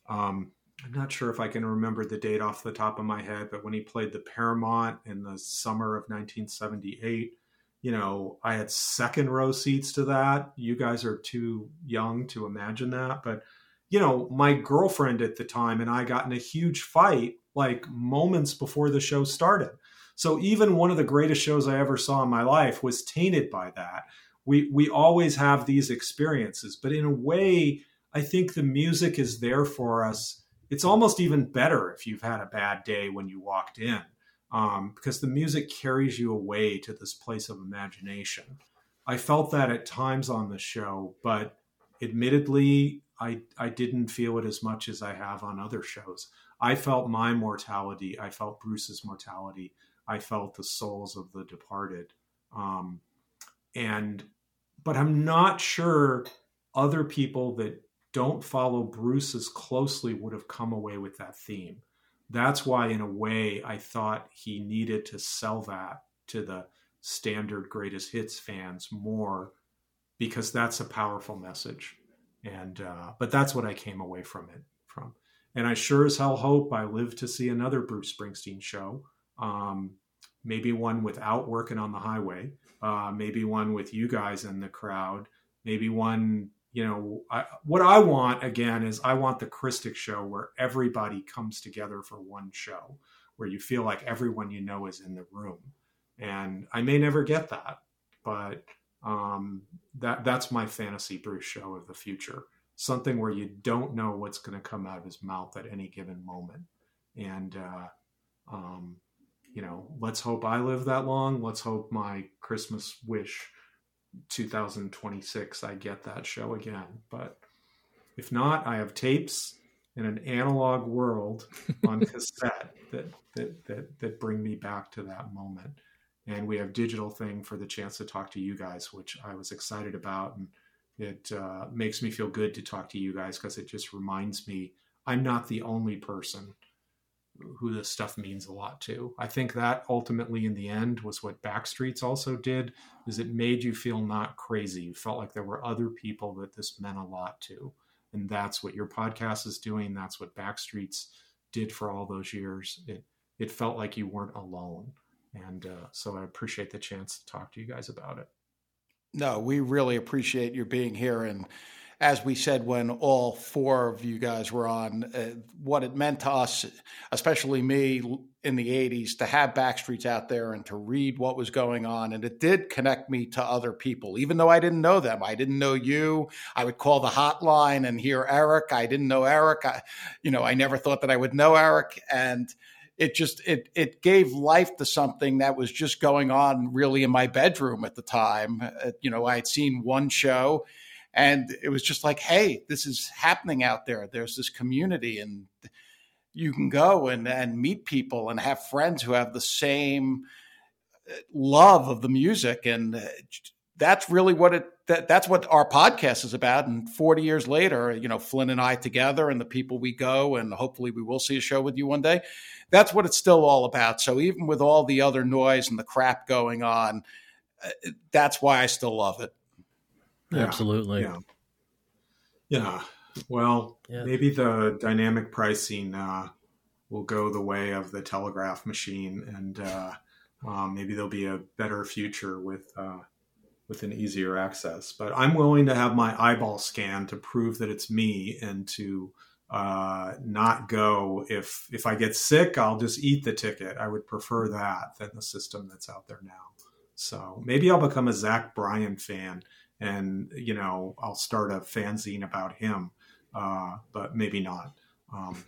um, I'm not sure if I can remember the date off the top of my head, but when he played the Paramount in the summer of 1978, you know, I had second row seats to that. You guys are too young to imagine that, but you know, my girlfriend at the time and I got in a huge fight like moments before the show started. So even one of the greatest shows I ever saw in my life was tainted by that we we always have these experiences but in a way i think the music is there for us it's almost even better if you've had a bad day when you walked in um, because the music carries you away to this place of imagination. I felt that at times on the show but admittedly i i didn't feel it as much as i have on other shows. I felt my mortality i felt bruce's mortality i felt the souls of the departed um, and but I'm not sure other people that don't follow Bruce as closely would have come away with that theme. That's why, in a way, I thought he needed to sell that to the standard greatest hits fans more because that's a powerful message. And uh, but that's what I came away from it from. And I sure as hell hope I live to see another Bruce Springsteen show. Um, maybe one without working on the highway, uh, maybe one with you guys in the crowd, maybe one, you know, I, what I want again is I want the Christic show where everybody comes together for one show, where you feel like everyone you know is in the room. And I may never get that, but um, that that's my fantasy Bruce show of the future. Something where you don't know what's going to come out of his mouth at any given moment, and uh, um, you know, let's hope I live that long. Let's hope my Christmas wish 2026 I get that show again. But if not, I have tapes in an analog world on cassette that, that that that bring me back to that moment. and we have digital thing for the chance to talk to you guys, which I was excited about, and it uh, makes me feel good to talk to you guys because it just reminds me I'm not the only person who this stuff means a lot to. I think that ultimately in the end was what Backstreets also did is it made you feel not crazy. You felt like there were other people that this meant a lot to. And that's what your podcast is doing. That's what Backstreets did for all those years. It it felt like you weren't alone. And uh, so I appreciate the chance to talk to you guys about it. No, we really appreciate you being here and as we said when all four of you guys were on, uh, what it meant to us, especially me in the 80s, to have Backstreets out there and to read what was going on. And it did connect me to other people, even though I didn't know them. I didn't know you. I would call the hotline and hear Eric. I didn't know Eric. I, you know, I never thought that I would know Eric. And it just it it gave life to something that was just going on really in my bedroom at the time. Uh, you know, I had seen one show and it was just like hey this is happening out there. There's this community and you can go and, and meet people and have friends who have the same uh, love of the music. And uh, that's really what it that, that's what our podcast is about. And 40 years later you know flynn and i together and the people we go and hopefully we will see a show with you one day. That's what it's still all about. So even with all the other noise and the crap going on uh, that's why i still love it yeah, Absolutely. Yeah. Yeah. Well, yeah. maybe the dynamic pricing uh, will go the way of the telegraph machine, and uh, um, maybe there'll be a better future with uh, with an easier access. But I'm willing to have my eyeball scan to prove that it's me, and to uh, not go if if I get sick, I'll just eat the ticket. I would prefer that than the system that's out there now. So maybe I'll become a Zach Bryan fan and you know I'll start a fanzine about him, uh, but maybe not. Um,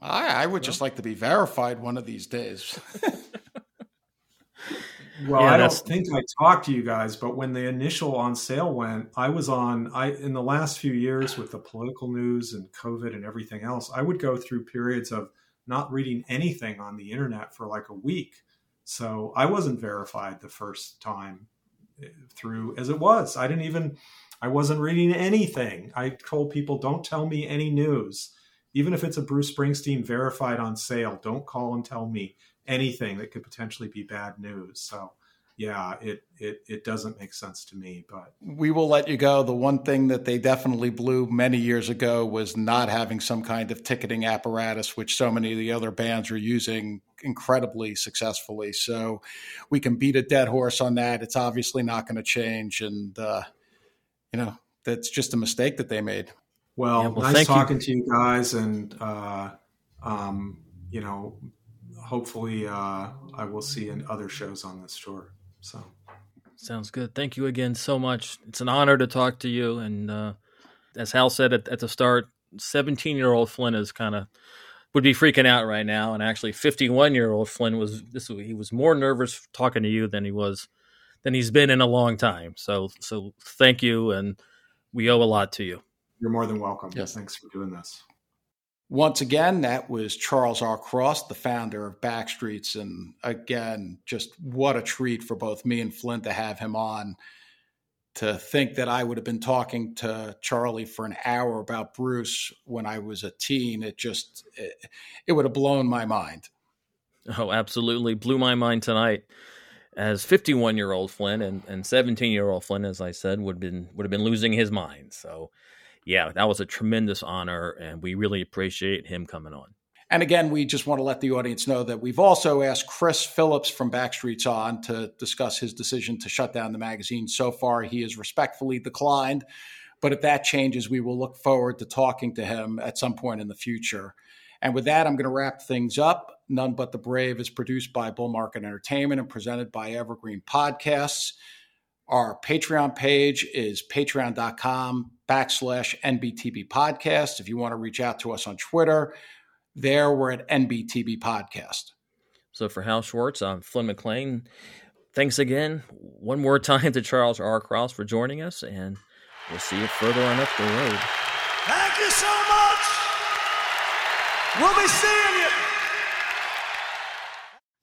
I, I would just like to be verified one of these days. well, yeah, I don't think I talked to you guys, but when the initial on sale went, I was on. I in the last few years with the political news and COVID and everything else, I would go through periods of not reading anything on the internet for like a week. So I wasn't verified the first time through as it was. I didn't even, I wasn't reading anything. I told people, don't tell me any news. Even if it's a Bruce Springsteen verified on sale, don't call and tell me anything that could potentially be bad news. So, yeah, it, it it doesn't make sense to me. But we will let you go. The one thing that they definitely blew many years ago was not having some kind of ticketing apparatus, which so many of the other bands are using incredibly successfully. So we can beat a dead horse on that. It's obviously not going to change, and uh, you know that's just a mistake that they made. Well, yeah, well nice talking you. to you guys, and uh, um, you know, hopefully, uh, I will see in other shows on this tour. So sounds good. Thank you again so much. It's an honor to talk to you. And uh, as Hal said at, at the start, 17 year old Flynn is kind of would be freaking out right now. And actually, 51 year old Flynn was this. He was more nervous talking to you than he was than he's been in a long time. So so thank you, and we owe a lot to you. You're more than welcome. Yes, thanks for doing this. Once again, that was Charles R. Cross, the founder of Backstreets. And again, just what a treat for both me and Flynn to have him on. To think that I would have been talking to Charlie for an hour about Bruce when I was a teen, it just, it, it would have blown my mind. Oh, absolutely. Blew my mind tonight. As 51 year old Flynn and, and 17 year old Flynn, as I said, would have been would have been losing his mind. So yeah, that was a tremendous honor, and we really appreciate him coming on. And again, we just want to let the audience know that we've also asked Chris Phillips from Backstreets on to discuss his decision to shut down the magazine. So far, he has respectfully declined. But if that changes, we will look forward to talking to him at some point in the future. And with that, I'm going to wrap things up. None But the Brave is produced by Bull Market Entertainment and presented by Evergreen Podcasts. Our Patreon page is patreon.com backslash NBTB podcast. If you want to reach out to us on Twitter, there we're at NBTB podcast. So for Hal Schwartz, I'm Flynn McLean. Thanks again one more time to Charles R. Cross for joining us, and we'll see you further on up the road. Thank you so much. We'll be seeing you.